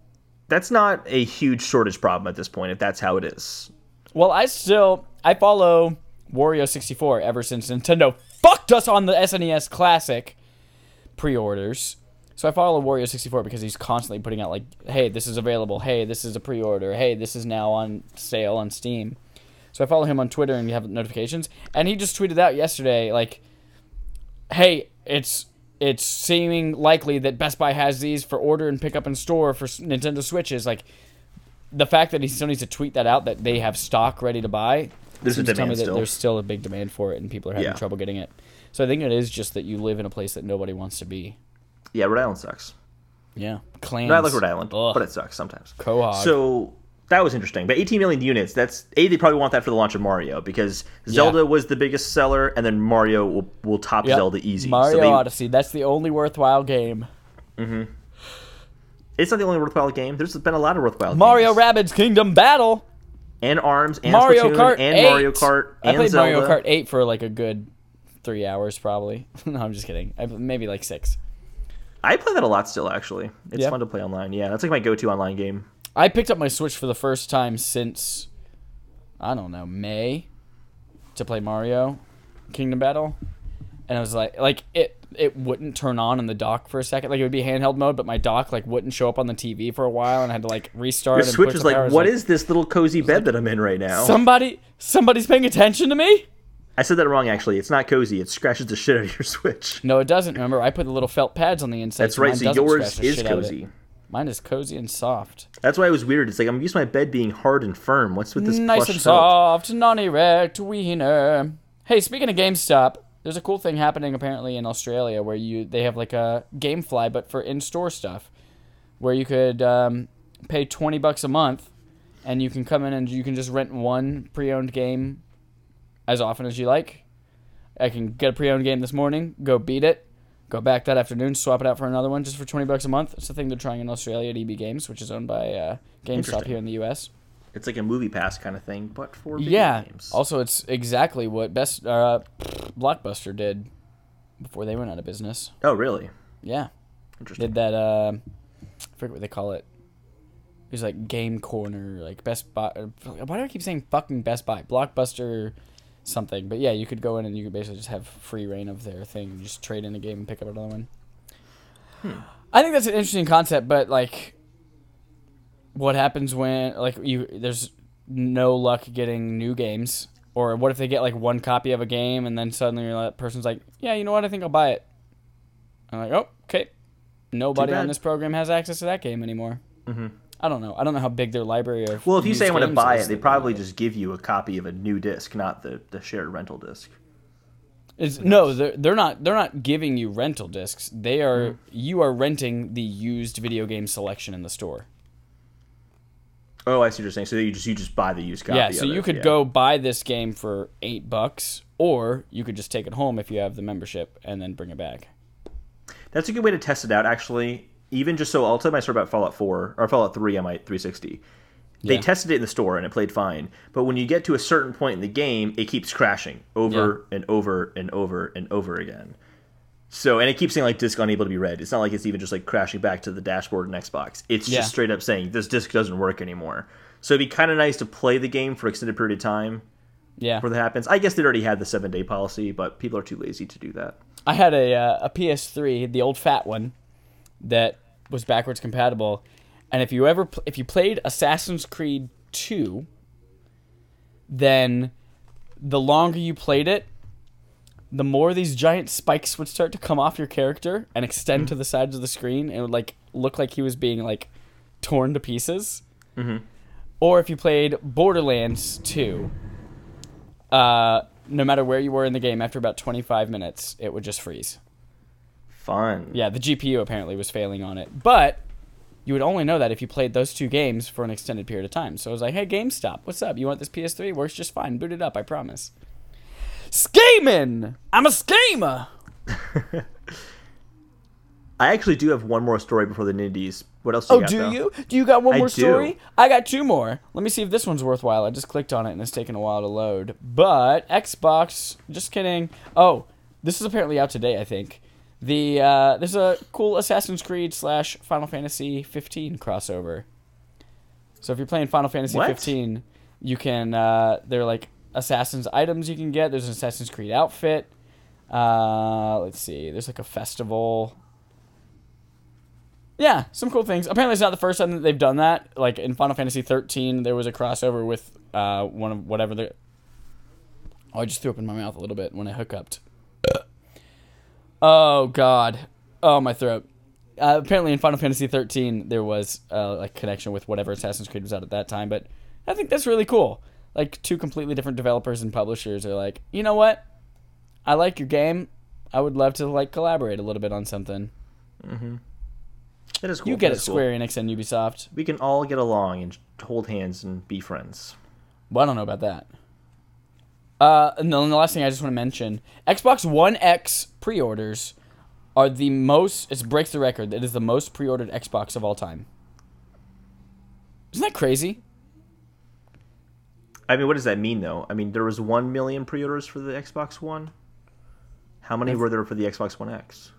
That's not a huge shortage problem at this point, if that's how it is. Well, I still I follow Wario 64 ever since Nintendo fucked us on the SNES Classic pre-orders. So I follow Wario 64 because he's constantly putting out like, "Hey, this is available. Hey, this is a pre-order. Hey, this is now on sale on Steam." So I follow him on Twitter and you have notifications. And he just tweeted out yesterday like, "Hey, it's it's seeming likely that Best Buy has these for order and pick up in store for Nintendo Switches." Like the fact that he still needs to tweet that out that they have stock ready to buy. This to tell me that still. There's still a big demand for it, and people are having Yeah. trouble getting it. So I think it is just that you live in a place that nobody wants to be. Yeah, Rhode Island sucks. Yeah, clans. No, I like Rhode Island, Ugh. but it sucks sometimes. Quahog. So that was interesting. But 18 million units, that's A, they probably want that for the launch of Mario because Zelda was the biggest seller and then Mario will, will top Yep. Zelda easy. Mario so they, Odyssey. That's the only worthwhile game. Mm-hmm. it's not the only worthwhile game. There's been a lot of worthwhile Mario games. Rabbids Kingdom Battle. and Arms and Mario Splatoon Kart and 8. Mario Kart I played Zelda. Mario Kart 8 for like a good three hours, probably. no, I'm just kidding. I, maybe like six. I play that a lot still. Actually, it's Yeah. fun to play online. Yeah, that's like my go-to online game. I picked up my Switch for the first time since I don't know May to play Mario Kingdom Battle, and I was like, like it it wouldn't turn on in the dock for a second. Like it would be handheld mode, but my dock like wouldn't show up on the TV for a while, and I had to like restart. Your and Switch the like, power. I was what is this little cozy bed that I'm in right now? somebody? Somebody's paying attention to me. I said that wrong. Actually, it's not cozy. It scratches the shit out of your Switch. No, it doesn't. Remember, I put the little felt pads on the inside. That's so right. So yours is shit out of it. cozy. Mine is cozy and soft. That's why it was weird. It's like I'm used to my bed being hard and firm. What's with this nice plush and felt? soft, non-erect wiener. Hey, speaking of GameStop, there's a cool thing happening apparently in Australia where you they have like a GameFly, but for in-store stuff, where you could um, pay twenty bucks a month, and you can come in and you can just rent one pre-owned game as often as you like. I can get a pre-owned game this morning, go beat it, go back that afternoon, swap it out for another one just for twenty bucks a month. It's the thing they're trying in Australia at EB Games, which is owned by uh, GameStop here in the U.S. It's like a movie pass kind of thing, but for video Yeah. games. Also, it's exactly what Best uh, Blockbuster did before they went out of business. oh, really? Yeah, Interesting. did that. Uh, I forget what they call it. It was like Game Corner, like Best Buy. Why do I keep saying fucking Best Buy? Blockbuster, something. But yeah, you could go in and you could basically just have free reign of their thing. and Just trade in a game and pick up another one. I think that's an interesting concept, but like, what happens when like you there's no luck getting new games, or what if they get like one copy of a game and then suddenly that person's like, yeah, you know what, I think I'll buy it. I'm like, oh, okay. Nobody on this program has access to that game anymore. Mhm. I don't know. I don't know how big their library of. Well, if you say I want to buy it, they probably just give you a copy of a new disc, not the, the shared rental disc. It's, no, they're they're not they're not giving you rental discs. They are Hmm. you are renting the used video game selection in the store. Oh, I see what you're saying. So you just you just buy the used copy. yeah, so you it, could yeah. go buy this game for eight bucks, or you could just take it home if you have the membership and then bring it back. That's a good way to test it out, actually. Even just so, I'll tell my story about Fallout 4 or Fallout 3 on my 360. They Yeah. tested it in the store and it played fine. But when you get to a certain point in the game, it keeps crashing over and over and over and over again. So, and it keeps saying like disk unable to be read. It's not like it's even just like crashing back to the dashboard in Xbox. It's Yeah. just straight up saying this disk doesn't work anymore. So it'd be kind of nice to play the game for an extended period of time Yeah, before that happens. I guess they already had the seven day policy, but people are too lazy to do that. I had a uh, a PS3, the old fat one, that was backwards compatible, and if you ever pl- if you played Assassin's Creed 2, then the longer you played it, the more these giant spikes would start to come off your character and extend to the sides of the screen and it would like look like he was being like torn to pieces. Mhm. Or if you played Borderlands 2, uh, no matter where you were in the game, after about 25 minutes, it would just freeze. Fun. Yeah, the GPU apparently was failing on it. But you would only know that if you played those two games for an extended period of time. So I was like, hey, GameStop, what's up? You want this PS3? Works just fine. Boot it up, I promise. Scheming! I'm a schemer! I actually do have one more story before the Nindies. What else do oh, you Oh, got, do though? you? Do you got one I more do. story? I got two more. Let me see if this one's worthwhile. I just clicked on it and it's taking a while to load. But Xbox, just kidding. Oh, this is apparently out today. I think the uh, there's a cool Assassin's Creed slash Final Fantasy 15 crossover. So if you're playing Final Fantasy What? 15, you can uh, they're like Assassin's items you can get. There's an Assassin's Creed outfit. Uh, let's see. There's like a festival. Yeah, some cool things. Apparently, it's not the first time that they've done that. Like in Final Fantasy 13, there was a crossover with uh, one of whatever the. Oh, I just threw up in my mouth a little bit when I hooked. Oh God! Oh my throat. Uh, apparently, in Final Fantasy 13, there was uh, like connection with whatever Assassin's Creed was out at that time. But I think that's really cool. Like two completely different developers and publishers are like, you know what? I like your game. I would love to like collaborate a little bit on something. That is cool. You get it, is cool. Square Enix and Ubisoft. We can all get along and hold hands and be friends. Well, I don't know about that. Uh, and then the last thing I just want to mention: Xbox One X pre-orders are the most. It's breaks the record. It is the most pre-ordered Xbox of all time. Isn't that crazy? I mean, what does that mean, though? I mean, there was one million pre-orders for the Xbox One. How many were there for the Xbox One X?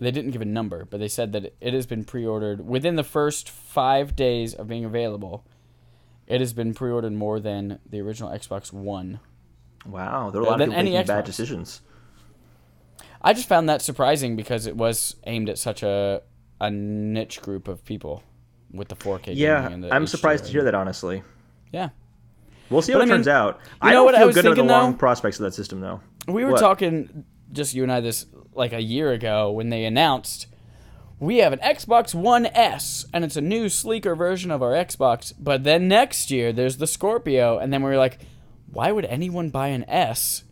they didn't give a number, but they said that it has been pre-ordered within the first five days of being available. It has been pre-ordered more than the original Xbox One. Wow, there are a uh, lot Than of people making bad decisions. I just found that surprising because it was aimed at such a a niche group of people with the 4K. Yeah, and the I'm surprised to hear that. Honestly, Yeah, we'll see But how I it mean, turns out. you I know don't what I feel was good about the long though? prospects of that system, though. we were What? talking just you and I this like a year ago when they announced we have an Xbox One S and it's a new sleeker version of our Xbox. But then next year there's the Scorpio, and then we were like, why would anyone buy an S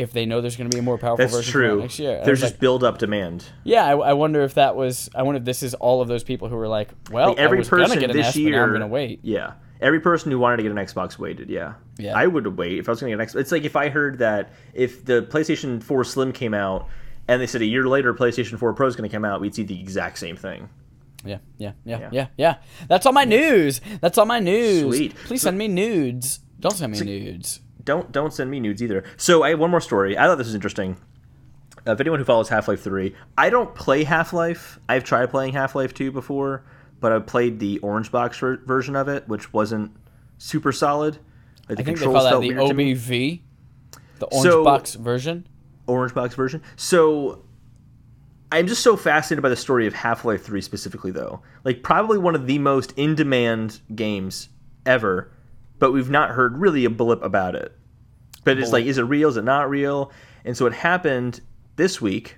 if they know there's going to be a more powerful That's version true. next year? And There's just like, build up demand. yeah. I, I wonder if that was. I wonder if this is all of those people who were like, well, Like, every person gonna get an this S, year, I'm going to wait. Yeah, every person who wanted to get an Xbox waited. Yeah, Yeah. I would wait if I was going to get an Xbox. It's like if I heard that if the PlayStation 4 Slim came out and they said a year later PlayStation 4 Pro is going to come out, we'd see the exact same thing. Yeah, yeah, yeah, Yeah. yeah, yeah. That's all my news. That's all my news. Sweet. Please send me nudes. Don't send me nudes. Don't don't send me nudes either. So I have one more story. I thought this was interesting. Uh, if anyone who follows Half Life 3, I don't play Half Life. I've tried playing Half Life 2 before, but I played the Orange Box ver- version of it, which wasn't super solid. Like, the I think they call that the weird to me. OBV, the orange So- box version. Orange Box version. So I'm just so fascinated by the story of Half Life 3 specifically, though. Like, probably one of the most in demand games ever, but we've not heard really a blip about it. But it's like, is it real? Is it not real? And so what happened this week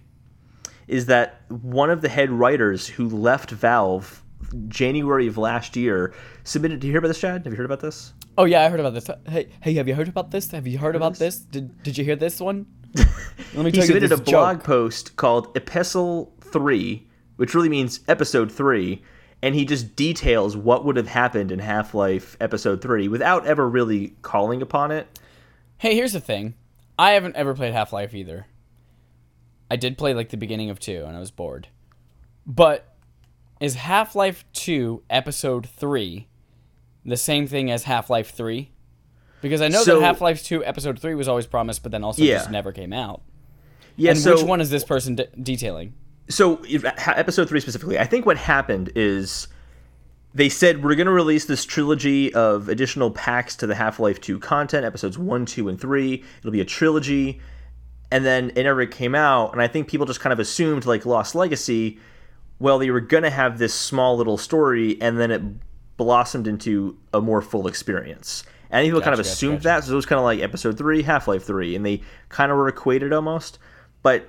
is that one of the head writers who left Valve January of last year submitted. Do you hear about this, Chad? Have you heard about this? Oh yeah, I heard about this. Hey, hey, have you heard about this? Have you heard about this? Did Did you hear this one? Let me he submitted a blog joke. post called Epistle 3, which really means episode 3, and he just details what would have happened in Half Life episode 3 without ever really calling upon it. Hey, here's the thing. I haven't ever played Half Life either. I did play like the beginning of two, and I was bored. But is Half Life Two Episode Three the same thing as Half Life Three? Because I know So- that Half Life Two Episode Three was always promised, but then also Yeah. just never came out. Yeah, And so, which one is this person de- detailing? So episode 3 specifically, I think what happened is they said we're going to release this trilogy of additional packs to the Half-Life 2 content, episodes 1, 2, and 3. It'll be a trilogy. And then it never came out, and I think people just kind of assumed like Lost Legacy, well, they were going to have this small little story and then it blossomed into a more full experience. And I think people kind of Gotcha, gotcha, assumed gotcha. that, so it was kind of like episode 3, Half-Life 3, and they kind of were equated almost. But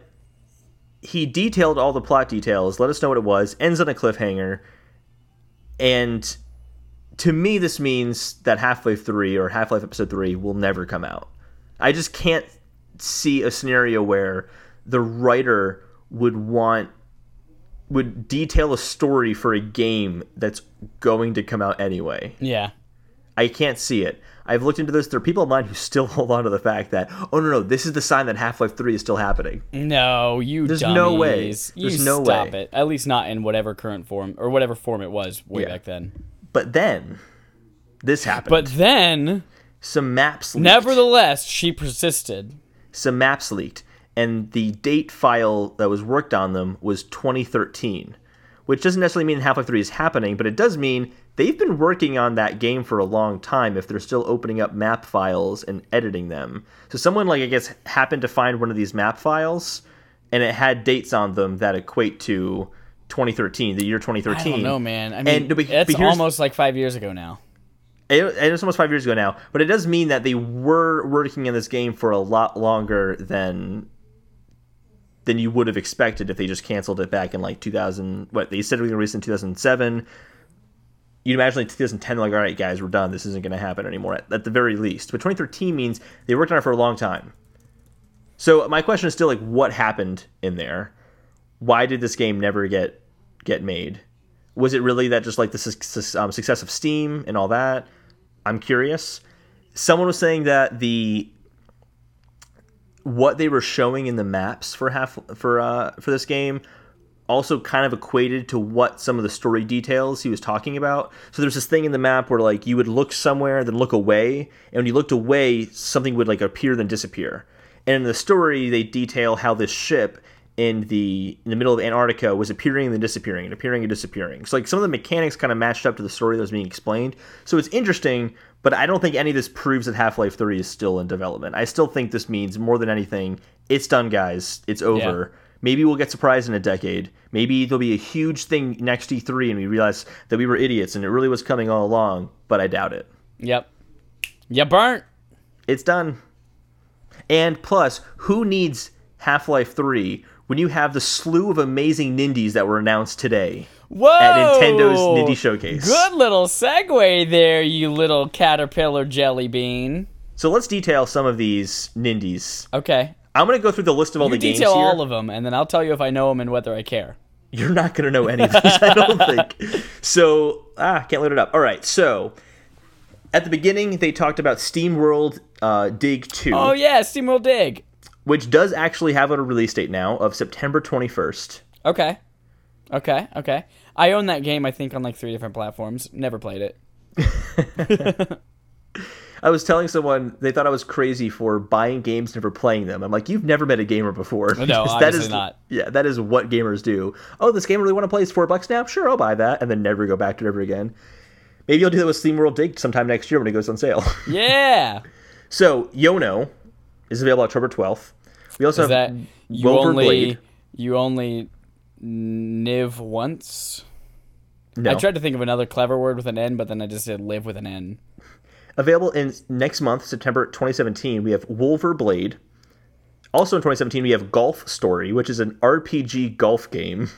he detailed all the plot details, let us know what it was, ends on a cliffhanger, and to me, this means that Half Life 3 or Half Life Episode 3 will never come out. I just can't see a scenario where the writer would want would detail a story for a game that's going to come out anyway. Yeah. I can't see it. I've looked into this. There are people online who still hold on to the fact that, oh no, no, this is the sign that Half Life 3 is still happening. No, you There's dummies. no way. You There's no stop way. it. At least not in whatever current form or whatever form it was way Yeah. back then. But then, this happened. But then, some maps leaked. nevertheless, she persisted. some maps leaked, and the date file that was worked on them was 2013, which doesn't necessarily mean Half Life 3 is happening, but it does mean they've been working on that game for a long time if they're still opening up map files and editing them. So someone, like, I guess, happened to find one of these map files, and it had dates on them that equate to 2013, the year 2013. I don't know, man. I mean, And- but- but almost like five years ago now. it, it's almost five years ago now, but it does mean that they were working in this game for a lot longer than than you would have expected if they just canceled it back in like 2000. What they said we were released in 2007. You'd imagine like 2010, like all right, guys, we're done. This isn't going to happen anymore at, at the very least. But 2013 means they worked on it for a long time. So my question is still like, what happened in there? Why did this game never get get made? Was it really that just like the suc- um, success of Steam and all that? I'm curious. Someone was saying that the what they were showing in the maps for half for uh, for this game also kind of equated to what some of the story details he was talking about. So there's this thing in the map where like you would look somewhere, then look away, and when you looked away, something would like appear then disappear. And in the story, they detail how this ship in the in the middle of Antarctica was appearing and then disappearing and appearing and disappearing. So like some of the mechanics kind of matched up to the story that was being explained. So it's interesting, but I don't think any of this proves that Half Life Three is still in development. I still think this means more than anything, it's done, guys. It's over. Yeah. Maybe we'll get surprised in a decade. Maybe there'll be a huge thing next E3 and we realize that we were idiots and it really was coming all along, but I doubt it. Yep. You burnt. It's done. And plus, who needs Half Life 3 when you have the slew of amazing Nindies that were announced today Whoa! at Nintendo's Nindy Showcase? Good little segue there, you little caterpillar jelly bean. So let's detail some of these Nindies. Okay. I'm going to go through the list of all You the games detail here. all of them, and then I'll tell you if I know them and whether I care. You're not going to know any of these, I don't think. So, ah, can't load it up. All right, so at the beginning, they talked about SteamWorld uh, Dig 2. Oh yeah, SteamWorld Dig. which does actually have a release date now of September 21st. Okay. Okay. Okay. I own that game. I think on like three different platforms. Never played it. I was telling someone they thought I was crazy for buying games, never playing them. I'm like, you've never met a gamer before. No, Because obviously not. Yeah, that is what gamers do. Oh, this game I really want to play is four bucks now. Sure, I'll buy that, and then never go back to it ever again. Maybe you'll do that with Steam World Dig sometime next year when it goes on sale. Yeah. so Yono is available October 12th. We also Is that you Wilbur only Blade. you only niv once? No. I tried to think of another clever word with an N, but then I just said live with an N. Available in next month, September 2017, we have Wulverblade. Also in 2017, we have Golf Story, which is an RPG golf game.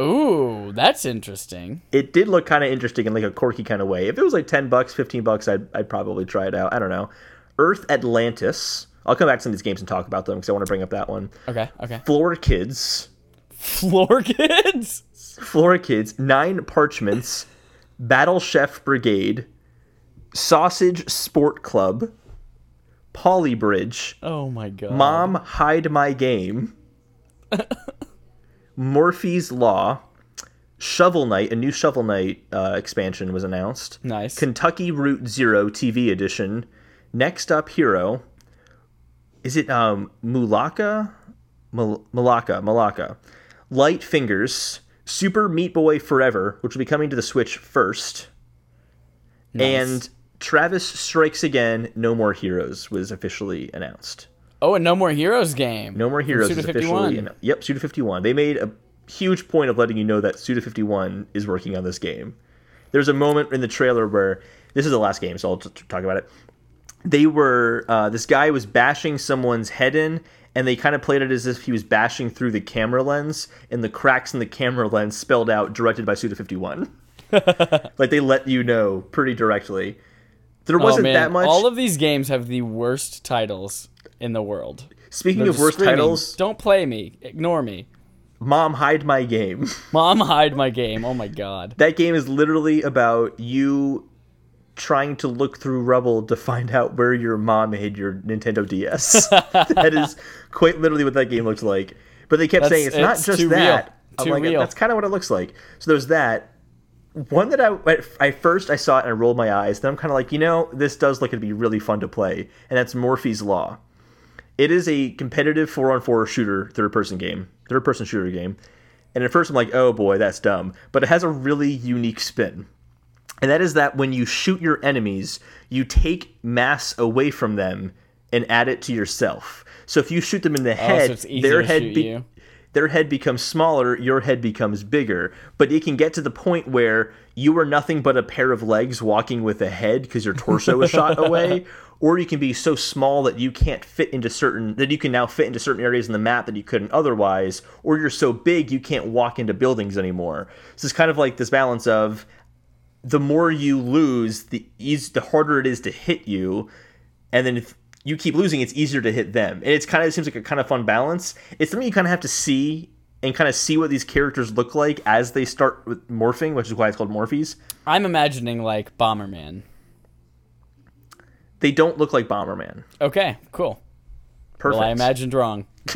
Ooh, that's interesting. It did look kind of interesting in like a quirky kind of way. If it was like 10 bucks, 15 bucks, I'd, I'd probably try it out. I don't know. Earth Atlantis. I'll come back to some of these games and talk about them because I want to bring up that one. Okay. Okay. Floor Kids. Floor kids. Floor Kids. Nine Parchments. Battle Chef Brigade. Sausage Sport Club. Polybridge. Oh my god. Mom, hide my game. Morphies Law. Shovel Knight, a new Shovel Knight uh, expansion was announced. Nice. Kentucky Route Zero TV edition. Next up, Hero. Is it um Mulaka? Mul- Malaka, Malaka. Light Fingers. Super Meat Boy Forever, which will be coming to the Switch first. Nice. And Travis Strikes Again, No More Heroes was officially announced. oh, and no more heroes game. No More Heroes is 51. officially Yep, Suda 51. They made a huge point of letting you know that Suda 51 is working on this game. There's a moment in the trailer where this is the last game, so I'll t- talk about it. They were uh, this guy was bashing someone's head in, and they kind of played it as if he was bashing through the camera lens, and the cracks in the camera lens spelled out "directed by Suda 51." like they let you know pretty directly. There Oh, wasn't man. that much. All of these games have the worst titles in the world. Speaking They're of worst screaming, titles, Don't play me. Ignore me. "Mom, hide my game." Mom, hide my game. Oh my god. that game is literally about you trying to look through rubble to find out where your mom hid your Nintendo DS. that is quite literally what that game looks like. But they kept That's- saying it's, not just that. real. I'm Too like, real. that's kind of what it looks like. So there's that. One that I at I first I saw it and I rolled my eyes. Then I'm kind of like, you know, this does look to be really fun to play, and that's Morphies Law. It is a competitive four on four shooter, third person game, third person shooter game. And at first I'm like, oh boy, that's dumb. But it has a really unique spin. And that is that when you shoot your enemies, you take mass away from them and add it to yourself. So if you shoot them in the head, Oh, so their head be-. Their head becomes smaller, your head becomes bigger. But it can get to the point where you are nothing but a pair of legs walking with a head because your torso is shot away. Or you can be so small that you can't fit into certain that you can now fit into certain areas in the map that you couldn't otherwise, or you're so big you can't walk into buildings anymore. So it's kind of like this balance of the more you lose, the eas- the harder it is to hit you, and then if you keep losing, it's easier to hit them. And it's kind of it seems like a kind of fun balance. It's something you kind of have to see and kind of see what these characters look like as they start with morphing, which is why it's called Morphies. I'm imagining like Bomberman. They don't look like Bomberman. Okay, cool. Perfect. Well, I imagined wrong.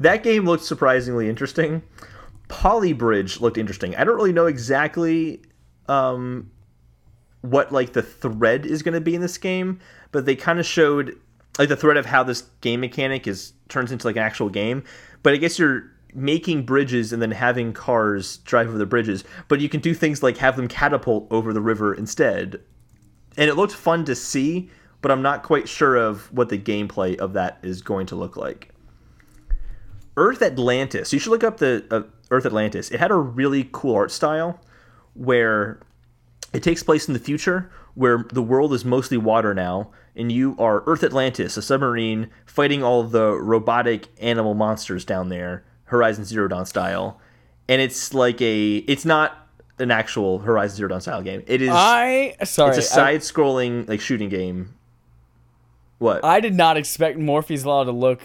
that game looked surprisingly interesting. Polybridge looked interesting. I don't really know exactly um, what like the thread is going to be in this game, but they kind of showed like the thread of how this game mechanic is turns into like an actual game. But I guess you're making bridges and then having cars drive over the bridges. But you can do things like have them catapult over the river instead. And it looked fun to see, but I'm not quite sure of what the gameplay of that is going to look like. Earth Atlantis. You should look up the uh, Earth Atlantis. It had a really cool art style where it takes place in the future where the world is mostly water now and you are Earth Atlantis, a submarine fighting all the robotic animal monsters down there, Horizon Zero Dawn style. And it's like a it's not an actual Horizon Zero Dawn style game. It is I sorry. it's a side scrolling like shooting game. What? I, I did not expect Morphies Law to look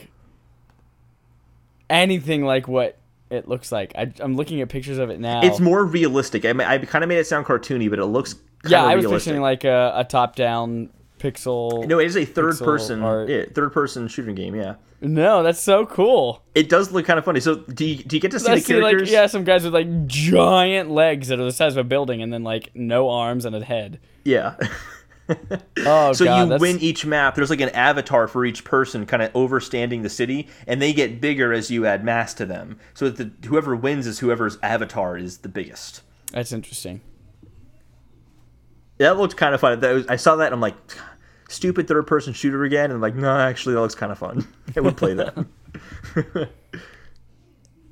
anything like what it looks like. I, I'm looking at pictures of it now. it's more realistic. I, mean, I kind of made it sound cartoony, but it looks kind yeah, of I was realistic. picturing like a, a top-down pixel. no, it is a third-person yeah, third person shooting game. Yeah, No, that's so cool. it does look kind of funny. So, do you, do you get to see I the see like characters? yeah, some guys with like giant legs that are the size of a building, and then like no arms and a head. Yeah. Oh so god, you that's, win each map. There's like an avatar for each person, kind of overstanding the city, and they get bigger as you add mass to them. So that the, whoever wins is whoever's avatar is the biggest. That's interesting. That looked kind of fun. Was, I saw that and I'm like, stupid third person shooter again. And I'm like, no, actually, that looks kind of fun. I would play that.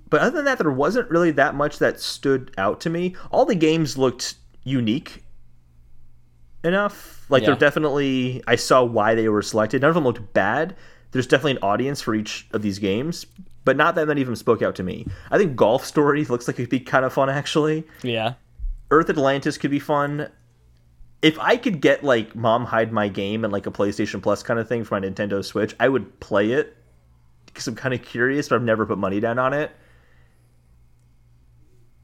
but other than that, there wasn't really that much that stood out to me. All the games looked unique enough. Like, they're definitely, I saw why they were selected. None of them looked bad. There's definitely an audience for each of these games, but not that many of them spoke out to me. I think Golf Story looks like it'd be kind of fun, actually. Yeah. Earth Atlantis could be fun. If I could get like Mom Hide My Game and like a PlayStation Plus kind of thing for my Nintendo Switch, I would play it because I'm kind of curious, but I've never put money down on it.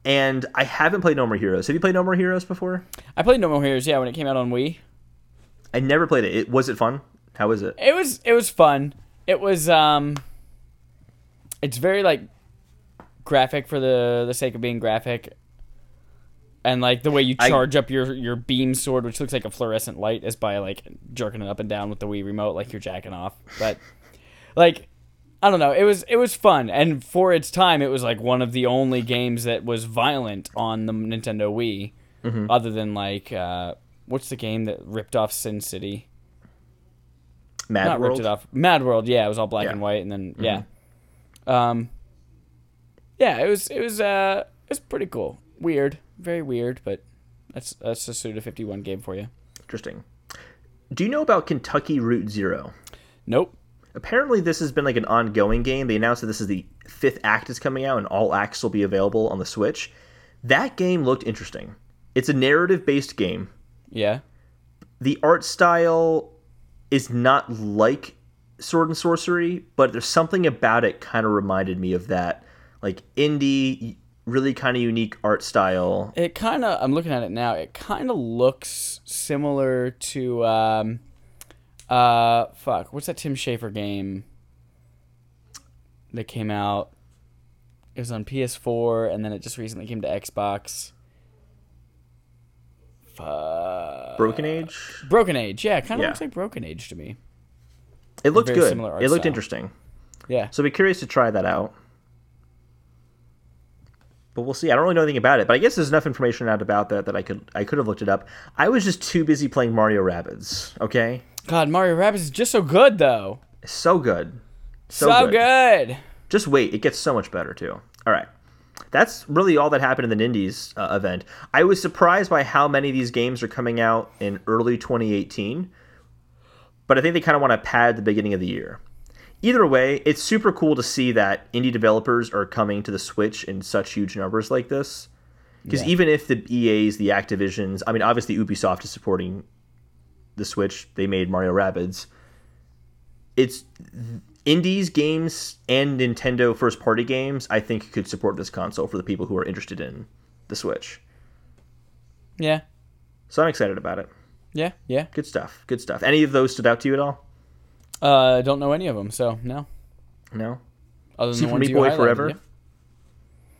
And I haven't played No More Heroes. Have you played No More Heroes before? I played No More Heroes. Yeah, when it came out on Wii, I never played it. it was it fun? How was it? it was it was fun. It was um, it's very like graphic for the the sake of being graphic, and like the way you I- charge up your your beam sword, which looks like a fluorescent light, is by like jerking it up and down with the Wii remote, like you're jacking off. But like. I don't know. It was it was fun, and for its time, it was like one of the only games that was violent on the Nintendo Wii, Mm-hmm. other than like uh, what's the game that ripped off Sin City? Mad not World. ripped it off. Mad World, yeah, it was all black Yeah. Mm-hmm. and white, and then yeah, um, yeah, it was it was uh it was pretty cool. Weird, very weird, but that's that's a Suda fifty one game for you. Interesting. Do you know about Kentucky Route Zero? Nope. Apparently this has been like an ongoing game. They announced that this is the fifth act is coming out and all acts will be available on the Switch. That game looked interesting. It's a narrative based game. Yeah. The art style is not like Sword and Sworcery, but there's something about it kind of reminded me of that. Like indie, really kind of unique art style. It kind of. I'm looking at it now. It kind of looks similar to um, uh, fuck. What's that Tim Schafer game that came out? It was on PS4, and then it just recently came to Xbox. Fuck. Broken Age. Broken Age, yeah, kind of Yeah. looks like Broken Age to me. It looked good. It looked style. interesting. Yeah, So I'd be curious to try that out. But we'll see. I don't really know anything about it, but I guess there's enough information out about that that I could I could have looked it up. I was just too busy playing Mario Rabbids. Okay, God, Mario Rabbids is just so good though. so good, So, good. Just wait, it gets so much better too. All right, that's really all that happened in the Nindies uh, event. I was surprised by how many of these games are coming out in early 2018, but I think they kind of want to pad the beginning of the year. Either way, it's super cool to see that indie developers are coming to the Switch in such huge numbers like this. Because Yeah. even if the EAs, the Activisions, I mean, obviously Ubisoft is supporting the Switch. They made Mario Rabbids. It's indies games and Nintendo first party games. I think could support this console for the people who are interested in the Switch. Yeah, So I'm excited about it. yeah, yeah. Good stuff. Good stuff. Any of those stood out to you at all? Uh, don't know any of them, so no. No. Other than Super Meat Boy Forever? yeah.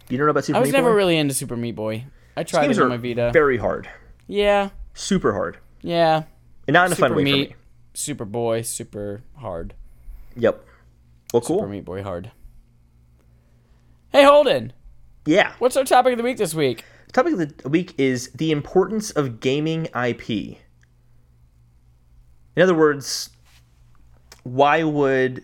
You don't know about Super Meat? Boy? I was Meat never Boy? really into Super Meat Boy. I tried it on my Vita. very hard. yeah, Super hard. yeah. And not in a Super fun way Meat. for me. Super Boy, super hard. Yep. Well, cool. Super Meat Boy hard. Hey Holden, Yeah. what's our topic of the week this week? topic of the week is the importance of gaming IP. In other words, why would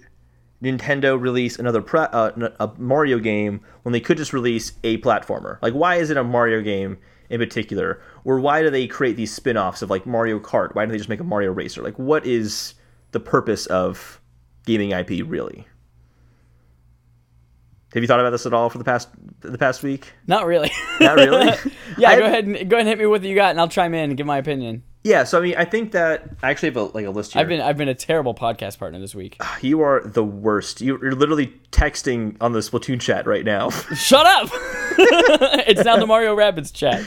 Nintendo release another pre- uh, a Mario game when they could just release a platformer? Like, why is it a Mario game in particular, or why do they create these spin-offs of like Mario Kart? Why don't they just make a Mario Racer? Like, what is the purpose of gaming IP really? Have you thought about this at all for the past the past week? Not really. Not really. yeah, I go ahead and go ahead and hit me with what you got, and I'll chime in and give my opinion. Yeah, so I mean, I think that I actually have a, like a list here. I've been I've been a terrible podcast partner this week. Ah, you are the worst. You- You're literally texting on the Splatoon chat right now. Shut up! it's now the Mario Rabbids chat.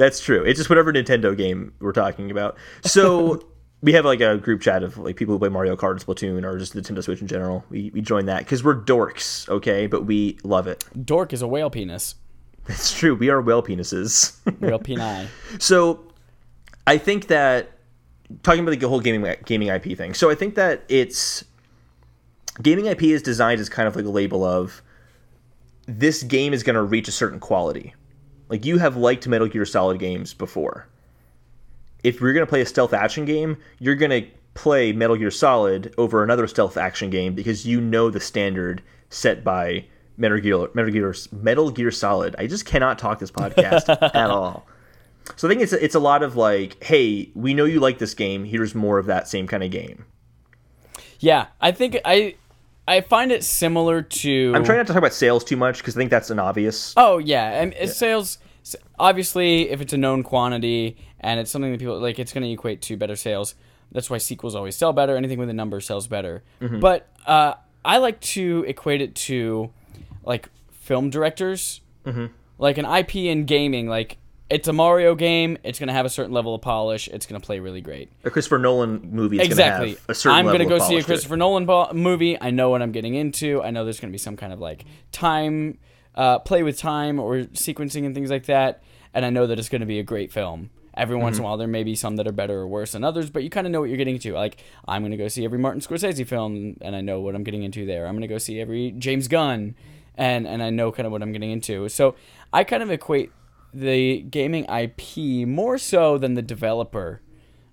That's true. It's just whatever Nintendo game we're talking about. So we have like a group chat of like people who play Mario Kart and Splatoon or just Nintendo Switch in general. We we join that because we're dorks, okay? But we love it. Dork is a whale penis. That's true. We are whale penises. Whale peni. So, I think that talking about the whole gaming gaming IP thing. So I think that it's gaming IP is designed as kind of like a label of this game is going to reach a certain quality. Like you have liked Metal Gear Solid games before. If you're going to play a stealth action game, you're going to play Metal Gear Solid over another stealth action game because you know the standard set by Metal Gear Metal Gear Metal Gear Solid. I just cannot talk this podcast at all. So I think it's it's a lot of like, hey, we know you like this game. Here's more of that same kind of game. Yeah, I think I I find it similar to. I'm trying not to talk about sales too much because I think that's an obvious. Oh yeah, and it sales obviously if it's a known quantity and it's something that people like, it's going to equate to better sales. That's why sequels always sell better. Anything with a number sells better. But uh, I like to equate it to like film directors, like an IP in gaming. Like it's a Mario game. It's going to have a certain level of polish. It's going to play really great. A Christopher Nolan movie is exactly. going to have a certain I'm gonna go see a. Christopher Nolan bo- movie. I know what I'm getting into. I know there's gonna be some kind of like time, uh, play with time or sequencing and things like that. And I know that it's gonna be a great film. Every once Mm-hmm. in a while, there may be some that are better or worse than others, but you kind of know what you're getting into. Like, I'm gonna go see every Martin Scorsese film, and I know what I'm getting into there. I'm gonna go see every James Gunn, and and I know kind of what I'm getting into. So I kind of equate the gaming IP more so than the developer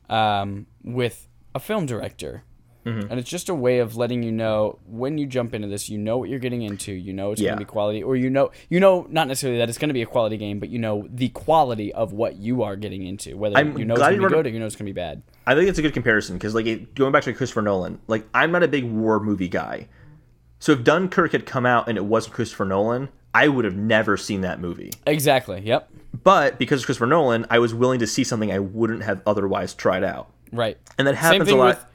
um, with a film director. Mm-hmm. And it's just a way of letting you know when you jump into this, you know what you're getting into. You know it's Yeah. going to be quality, or you know, you know, not necessarily that it's going to be a quality game, but you know the quality of what you are getting into. Whether I'm you know it's going to be good or you know it's going to be bad. I think it's a good comparison because, like, it, going back to Christopher Nolan, like, I'm not a big war movie guy. So if Dunkirk had come out and it wasn't Christopher Nolan, I would have never seen that movie. Exactly. Yep. But because Christopher Nolan, I was willing to see something I wouldn't have otherwise tried out. Right. And that Same happens a lot. with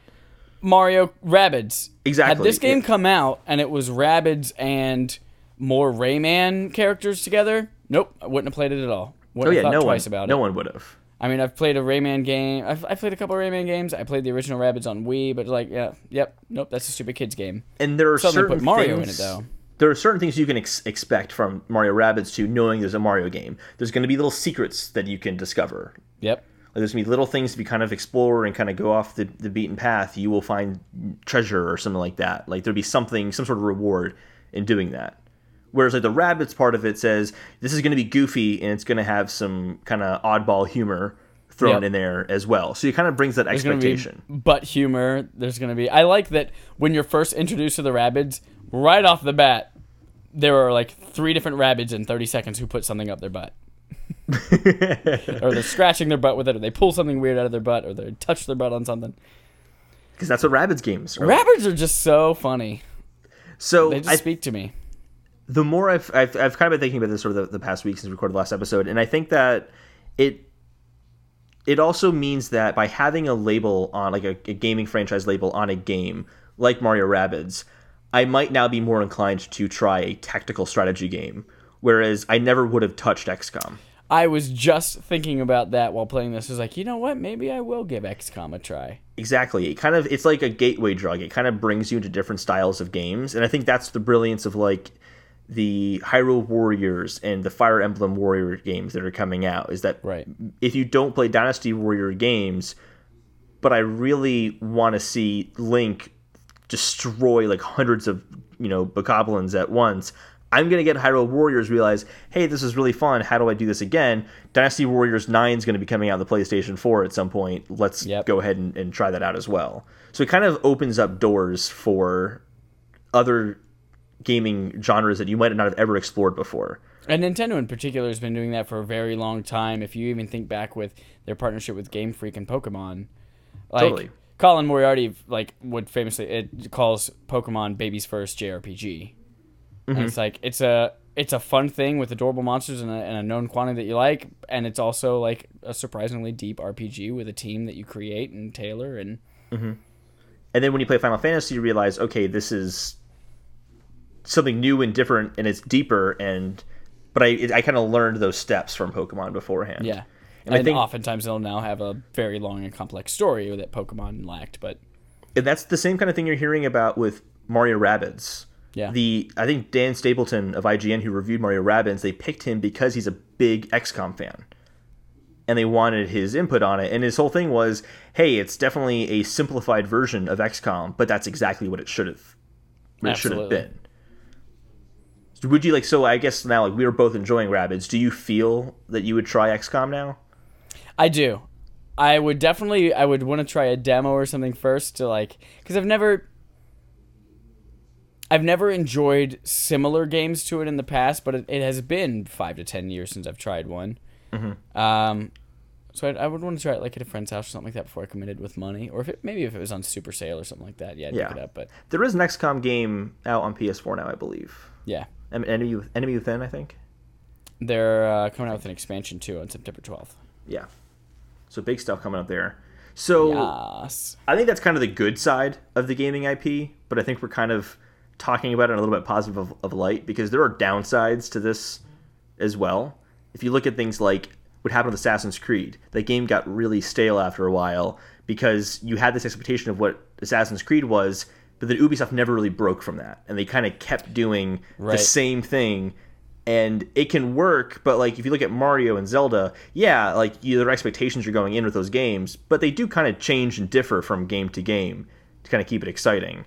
Mario Rabbids. Exactly. Had this game It- come out and it was Rabbids and more Rayman characters together, nope, I wouldn't have played it at all. oh Wouldn't yeah, have thought no twice one, about no it. one would have. I mean, I've played a Rayman game. I've, I've played a couple of Rayman games. I played the original Rabbids on Wii, but like, yeah, yep, nope, that's a stupid kids game. And there are Suddenly certain put Mario in it, though. There are certain things you can ex- expect from Mario Rabbids to knowing there's a Mario game. There's going to be little secrets that you can discover. Yep. Like there's gonna be little things if you kind of explore and kind of go off the, the beaten path, you will find treasure or something like that. Like there'll be something, some sort of reward in doing that. Whereas like the Rabbids part of it says this is gonna be goofy and it's gonna have some kind of oddball humor thrown Yep. in there as well. So it kind of brings that There's be expectation. butt humor. There's gonna be. I like that when you're first introduced to the Rabbids, right off the bat, there are like three different Rabbids in 30 seconds who put something up their butt. or they're scratching their butt with it, or they pull something weird out of their butt, or they touch their butt on something. Because that's what Rabbids games are. Rabbids are just so funny. so They just I, speak to me. the more I've, I've I've kind of been thinking about this sort of the, the past week since we recorded the last episode, and I think that it it also means that by having a label on like a, a gaming franchise label on a game like Mario Rabbids, I might now be more inclined to try a tactical strategy game, whereas I never would have touched XCOM. I was just thinking about that while playing this. I was like, you know what? Maybe I will give XCOM a try. Exactly. It kind of it's like a gateway drug. It kind of brings you into different styles of games, and I think that's the brilliance of like the Hyrule Warriors and the Fire Emblem Warrior games that are coming out. Is that Right. if you don't play Dynasty Warrior games, but I really want to see Link destroy like hundreds of you know bokoblins at once. I'm gonna get Hyrule Warriors realize, hey, this is really fun. How do I do this again? Dynasty Warriors 9 is gonna be coming out on the PlayStation 4 at some point. Let's Yep. go ahead and, and try that out as well. So it kind of opens up doors for other gaming genres that you might not have ever explored before. And Nintendo in particular has been doing that for a very long time. If you even think back with their partnership with Game Freak and Pokemon, like Totally. Colin Moriarty like would famously it calls Pokemon baby's first JRPG. And mm-hmm. it's like it's a it's a fun thing with adorable monsters and a, and a known quantity that you like, and it's also like a surprisingly deep RPG with a team that you create and tailor and mm-hmm. And then when you play Final Fantasy, you realize, okay, this is something new and different, and it's deeper. And but I I kind of learned those steps from Pokemon beforehand. yeah. And And, I think- oftentimes they'll now have a very long and complex story that Pokemon lacked, but and that's the same kind of thing you're hearing about with Mario Rabbids. Yeah. The I think Dan Stapleton of IGN who reviewed Mario Rabbids, they picked him because he's a big XCOM fan. And they wanted his input on it. And his whole thing was, hey, it's definitely a simplified version of XCOM, but that's exactly what it should have it should have been. Would you like so I guess now like we were both enjoying Rabbids. Do you feel that you would try XCOM now? I do. I would definitely. I would want to try a demo or something first to like, because I've never. I've never enjoyed similar games to it in the past, but it, it has been five to ten years since I've tried one. Um, so I, I would want to try it like at a friend's house or something like that before I committed with money, or if it maybe if it was on super sale or something like that. Yeah, I'd Yeah. pick it up. But There is an XCOM game out on PS4 now, I believe. yeah, Enemy, With- Enemy Within, I think. they're uh, coming out with an expansion too on September twelfth. Yeah. So big stuff coming up there. So Yes. I think that's kind of the good side of the gaming IP, but I think we're kind of talking about it in a little bit positive of, of light because there are downsides to this as well. If you look at things like what happened with Assassin's Creed, that game got really stale after a while because you had this expectation of what Assassin's Creed was, but then Ubisoft never really broke from that, and they kind of kept doing Right. the same thing. And it can work, but like if you look at Mario and Zelda, yeah, like your expectations are going in with those games, but they do kind of change and differ from game to game to kind of keep it exciting.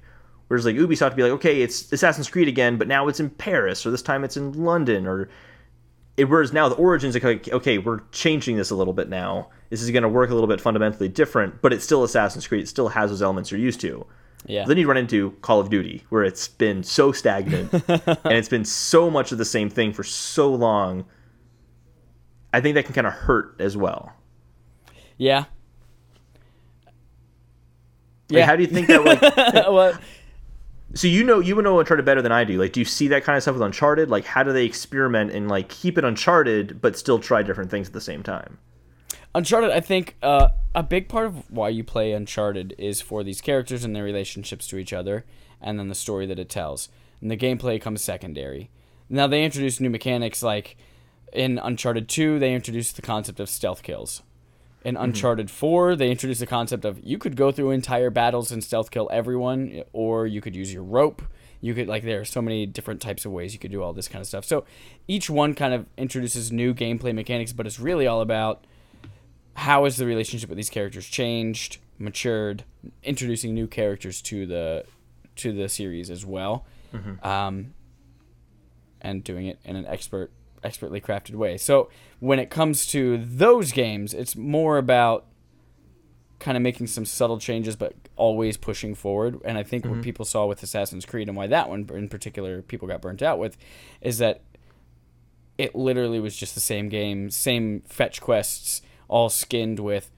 Whereas like Ubisoft would be like, okay, it's Assassin's Creed again, but now it's in Paris, or this time it's in London, or it, whereas now the origins are like, okay, we're changing this a little bit now. This is going to work a little bit fundamentally different, but it's still Assassin's Creed. It still has those elements you're used to. Yeah. Then you run into Call of Duty, where it's been so stagnant and it's been so much of the same thing for so long. I think that can kind of hurt as well. yeah. Like, Yeah. how do you think that? Like, well, so you know you would know Uncharted better than I do. Like, do you see that kind of stuff with Uncharted? Like, how do they experiment and like keep it Uncharted but still try different things at the same time? Uncharted, I think uh, a big part of why you play Uncharted is for these characters and their relationships to each other, and then the story that it tells. And the gameplay comes secondary. Now they introduced new mechanics like in Uncharted 2, they introduced the concept of stealth kills. In Uncharted 4, they introduced the concept of you could go through entire battles and stealth kill everyone, or you could use your rope. You could like there are so many different types of ways you could do all this kind of stuff. So each one kind of introduces new gameplay mechanics, but it's really all about how has the relationship with these characters changed, matured, introducing new characters to the to the series as well, um, and doing it in an expert expertly crafted way. So when it comes to those games, it's more about kind of making some subtle changes, but always pushing forward. And I think what people saw with Assassin's Creed and why that one in particular people got burnt out with is that it literally was just the same game, same fetch quests, all skinned with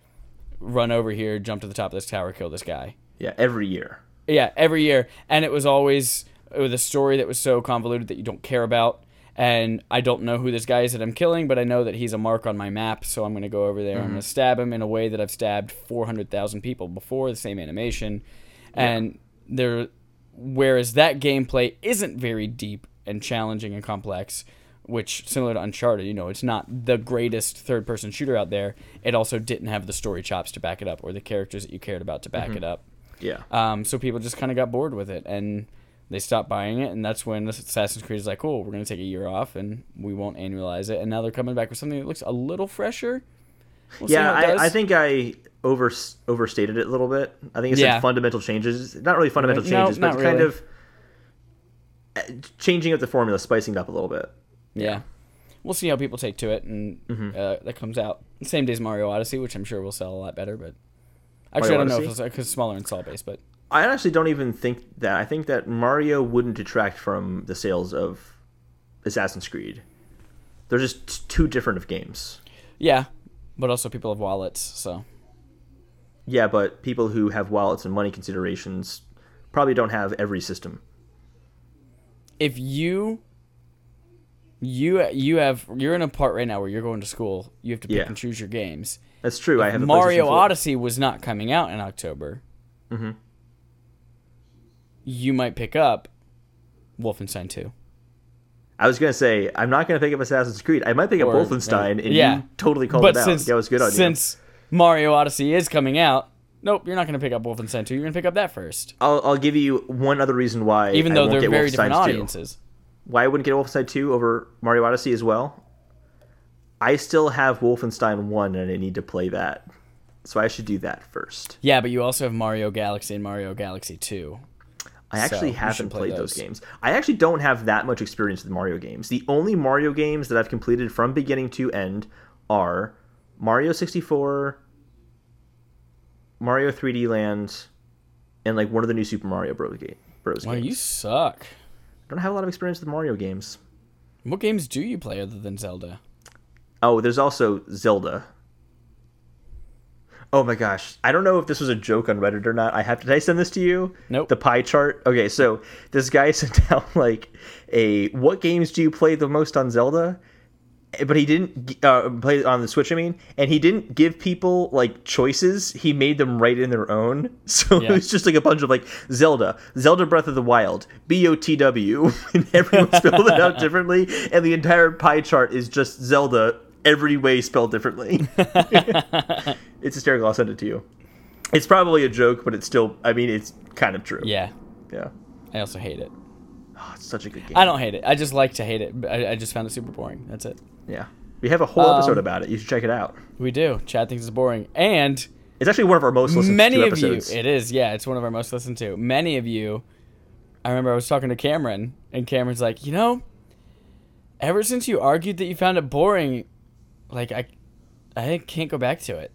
run over here, jump to the top of this tower, kill this guy. Yeah, every year. Yeah, every year, and it was always with a story that was so convoluted that you don't care about. And I don't know who this guy is that I'm killing, but I know that he's a mark on my map, so I'm gonna go over there. I'm gonna mm-hmm. stab him in a way that I've stabbed 400,000 people before, the same animation, and there. Whereas that gameplay isn't very deep and challenging and complex, which similar to Uncharted, you know, it's not the greatest third-person shooter out there. It also didn't have the story chops to back it up or the characters that you cared about to back it up. Yeah. Um, so people just kind of got bored with it and they stopped buying it. And that's when Assassin's Creed is like, cool, we're going to take a year off and we won't annualize it. And now they're coming back with something that looks a little fresher. We'll yeah, how it does. I, I think I over overstated it a little bit. I think it Yeah. fundamental changes. Not really fundamental No, changes, but not kind really. of uh, changing up the formula, spicing it up a little bit. Yeah. We'll see how people take to it, and Mm-hmm. uh, that comes out same day as Mario Odyssey, which I'm sure will sell a lot better. But actually, Mario I don't know if it's because smaller install base, but I actually don't even think that. I think that Mario wouldn't detract from the sales of Assassin's Creed. They're just two different of games. yeah. But also, people have wallets, so Yeah, but people who have wallets and money considerations probably don't have every system. if you you you have you're in a part right now where you're going to school, you have to pick Yeah. and choose your games. That's true. I have Mario Odyssey was not coming out in October. Mm-hmm. You might pick up Wolfenstein 2. I was gonna say I'm not gonna pick up Assassin's Creed. I might pick up Wolfenstein, and yeah. you totally called but it out. since that was good on you. since Mario Odyssey is coming out, nope, you're not going to pick up Wolfenstein 2. You're going to pick up that first. I'll, I'll give you one other reason why. Even though they're get very different 2. Why I wouldn't get Wolfenstein 2 over Mario Odyssey as well? I still have Wolfenstein 1 and I need to play that. So I should do that first. Yeah, but you also have Mario Galaxy and Mario Galaxy 2. I actually should haven't play played those. those. games. I actually don't have that much experience with Mario games. The only Mario games that I've completed from beginning to end are Mario 64, Mario 3D Land, and like one of the new Super Mario Bros. Game, Bros. Wow, games. you suck. I don't have a lot of experience with Mario games. What games do you play other than Zelda? Oh, there's also Zelda. Oh my gosh. I don't know if this was a joke on Reddit or not. I have to did I send this to you? Nope. The pie chart. Okay, so this guy sent out like a what games do you play the most on Zelda? But he didn't uh, play on the Switch. I mean, and he didn't give people like choices. He made them write in their own. So Yeah. it was just like a bunch of like Zelda, Zelda Breath of the Wild, B O T W, and everyone spelled it out differently. And the entire pie chart is just Zelda every way spelled differently. it's hysterical. I'll send it to you. It's probably a joke, but it's still. I mean, it's kind of true. Yeah, Yeah. I also hate it. Oh, it's such a good game. I don't hate it. I just like to hate it. but I, I just found it super boring. That's it. Yeah. We have a whole Um, episode about it. You should check it out. We do. Chad thinks it's boring. And It's actually one of our most listened many to of episodes. you, it is, yeah, it's one of our most listened to. Many of you, I remember I was talking to Cameron, and Cameron's like, you know, ever since you argued that you found it boring, like I, I can't go back to it.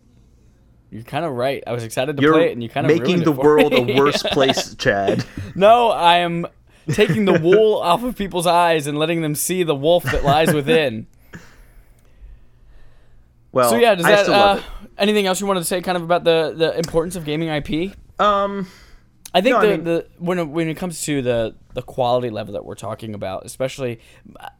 You're kind of right. I was excited to You're play it, and you kind of making the world me. a worse place, Chad. no, I am taking the wool off of people's eyes and letting them see the wolf that lies within. Well, so yeah, does I that uh, anything else you wanted to say, kind of about the the importance of gaming IP? Um, I think No, I the, mean- the when it, when it comes to the the quality level that we're talking about, especially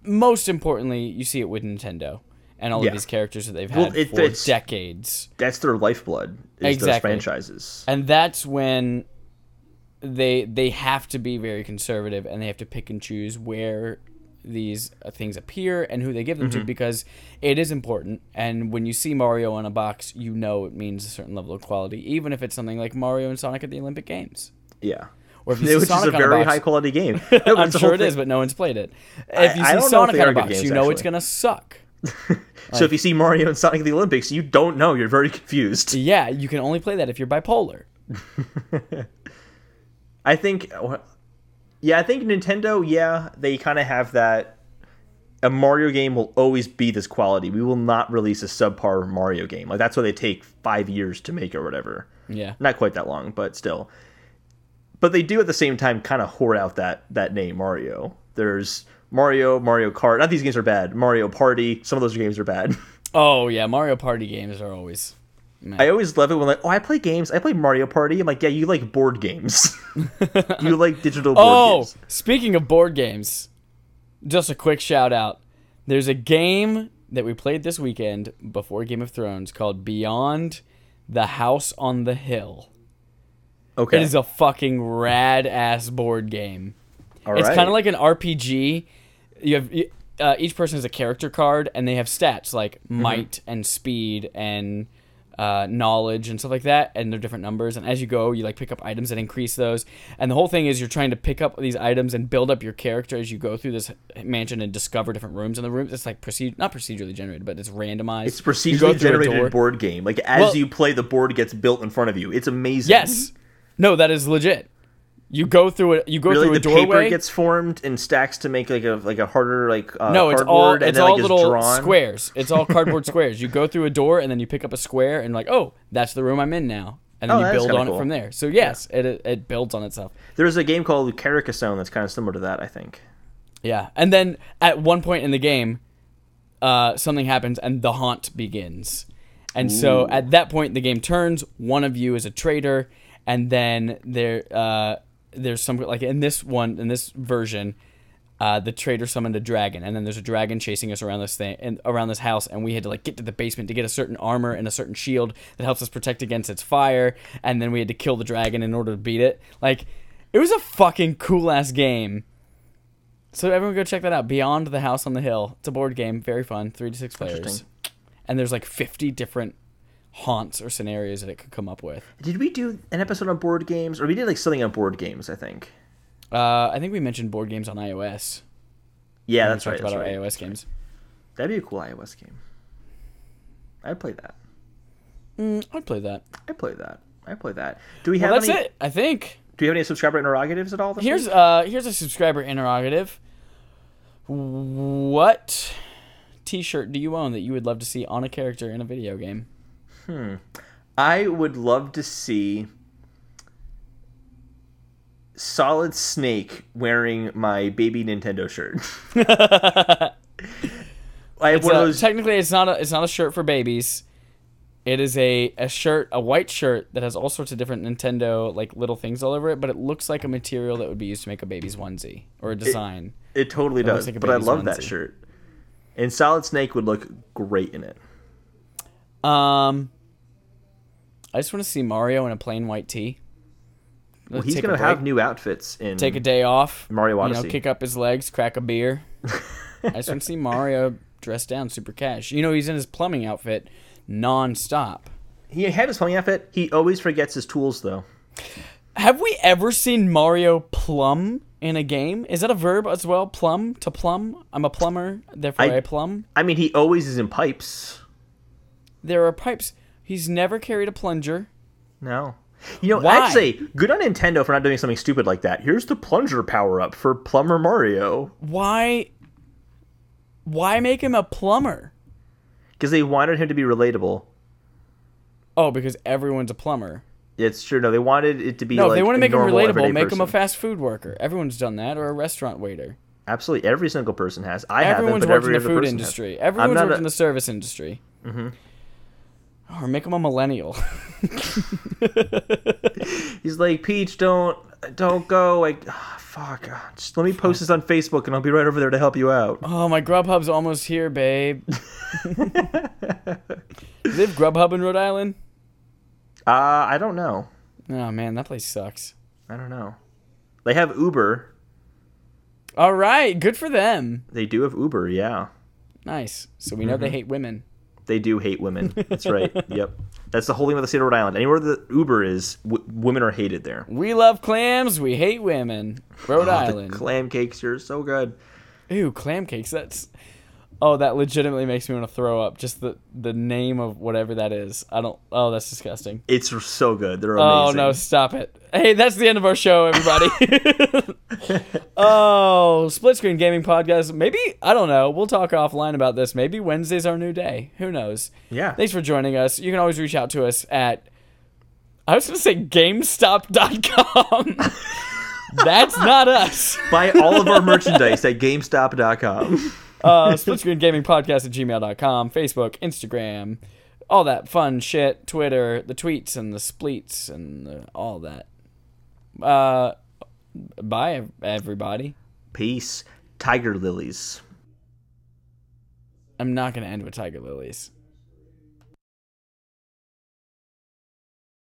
most importantly, you see it with Nintendo and all Yeah. of these characters that they've Well, had it- for decades, that's their lifeblood. Is those Exactly. franchises. and that's when they they have to be very conservative and they have to pick and choose where these uh, things appear and who they give them Mm-hmm. to because it is important and when you see Mario on a box you know it means a certain level of quality even if it's something like Mario and Sonic at the Olympic Games Yeah. or if you see Which is a very box, high quality game. No, I'm sure it is, thing. but no one's played it. If you I see don't Sonic on a box, games, you know it's gonna suck. so if you see Mario and Sonic at the Olympics, you don't know. You're very confused. Yeah, you can only play that if you're bipolar. I think, yeah, I think Nintendo, yeah, they kind of have that. A Mario game will always be this quality. We will not release a subpar Mario game. Like that's why they take five years to make or whatever. Yeah. Not quite that long, but still. But they do at the same time kind of whore out that that name Mario. There's Mario, Mario Kart. Not these games are bad. Mario Party. Some of those games are bad. Oh yeah, Mario Party games are always. I always love it when like, oh, I play games. I play Mario Party. I'm like, yeah, you like board games. you like digital board Oh, games. Oh, speaking of board games, just a quick shout out. There's a game that we played this weekend before Game of Thrones called Beyond the House on the Hill. Okay. It is a fucking rad ass board game. All it's right. kind of like an RPG. You have uh, each person has a character card, and they have stats like Mm-hmm. might and speed and uh, knowledge and stuff like that, and they're different numbers. And as you go, you like pick up items and increase those. And the whole thing is you're trying to pick up these items and build up your character as you go through this mansion and discover different rooms. And the rooms, it's like proceed not procedurally generated, but it's randomized. It's procedurally generated board game. Like as Well- you play, the board gets built in front of you. It's amazing. Yes. No, that is legit. You go through it. You go Really, through a the paper gets formed and stacks to make like a like a harder like uh, no, it's all it's all like, little squares. It's all cardboard squares. You go through a door and then you pick up a square and like, oh, that's the room I'm in now, and then Oh, you build on cool. it from there. So yes, it, it it builds on itself. There's a game called Carcassonne that's kind of similar to that. I think. Yeah, and then at one point in the game, uh, something happens and the haunt begins, and so at that point the game turns. One of you is a traitor, and then there uh, there's some like in this one in this version. Uh, the traitor summoned a dragon, and then there's a dragon chasing us around this thing and around this house, and we had to like get to the basement to get a certain armor and a certain shield that helps us protect against its fire, and then we had to kill the dragon in order to beat it. Like, it was a fucking cool ass game. So everyone go check that out. Beyond the House on the Hill. It's a board game, very fun, three to six players, and there's like 50 different haunts or scenarios that it could come up with. Did we do an episode on board games, or we did like something on board games? I think. Uh, I think we mentioned board games on iOS. Yeah, that's right. About That's our right. iOS games. That'd be a cool iOS game. I'd play that. Mm, I'd play that. I'd play that. I'd play that. Do we Well, have that's any? it. I think. Do we have any subscriber interrogatives at all? Here's week? uh here's a subscriber interrogative. What T-shirt do you own that you would love to see on a character in a video game? Hmm. I would love to see Solid Snake wearing my baby Nintendo shirt. I have It's one a- of those. technically, it's not a it's not a shirt for babies. It is a, a shirt, a white shirt that has all sorts of different Nintendo like little things all over it, but it looks like a material that would be used to make a baby's onesie or a design. It totally looks does, like but I love that shirt. And Solid Snake would look great in it. Um, I just want to see Mario in a plain white tee. Well, he's gonna have new outfits in take a day off. Mario You know, kick up his legs, crack a beer. I just want to see Mario dressed down, super cash. You know, he's in his plumbing outfit non-stop. He had his plumbing outfit. He always forgets his tools, though. Have we ever seen Mario plumb in a game? Is that a verb as well? Plumb to plumb. I'm a plumber, therefore I, I- plumb. I mean, he always is in pipes. There are pipes. He's never carried a plunger. No. You know, Why? I'd say good on Nintendo for not doing something stupid like that. Here's the plunger power up for Plumber Mario. Why? Why make him a plumber? Because they wanted him to be relatable. Oh, because everyone's a plumber. It's true. No, they wanted it to be No, like they want to make him relatable, make him a fast food worker. Everyone's done that, or a restaurant waiter. Absolutely, every single person has. I Everyone's haven't, but every in the food person has. industry. Everyone's worked a- in the service industry. Mm-hmm. Or make him a millennial. He's like, Peach, don't, don't go. Like, ah, fuck. ah, Just let me post this on Facebook, and I'll be right over there to help you out. oh, my Grubhub's almost here, babe. Do they have Grubhub in Rhode Island? Uh, I don't know. Oh man, that place sucks. I don't know. They have Uber. All right, good for them. They do have Uber. Yeah, Nice. So we know Mm-hmm. they hate women. They do hate women. That's right. yep. That's the whole thing with the state of Rhode Island. Anywhere the Uber is, w- women are hated there. We love clams. We hate women. Rhode Oh, Island. the clam cakes are so good. Ew, clam cakes. That's. Oh, that legitimately makes me want to throw up. Just the the name of whatever that is. I don't. Oh, that's disgusting. It's so good. They're amazing. Oh no, stop it. Hey, that's the end of our show, everybody. oh, split screen gaming podcast. Maybe I don't know. We'll talk offline about this. Maybe Wednesday's our new day. Who knows? Yeah. Thanks for joining us. You can always reach out to us at I was going to say GameStop.com. That's not us. Buy all of our merchandise at GameStop.com. Uh, Split Screen Gaming Podcast at gmail.com, Facebook, Instagram, all that fun shit, Twitter, the tweets and the spleets and the, all that. Uh, bye, everybody. Peace. Tiger lilies. I'm not going to end with Tiger Lilies.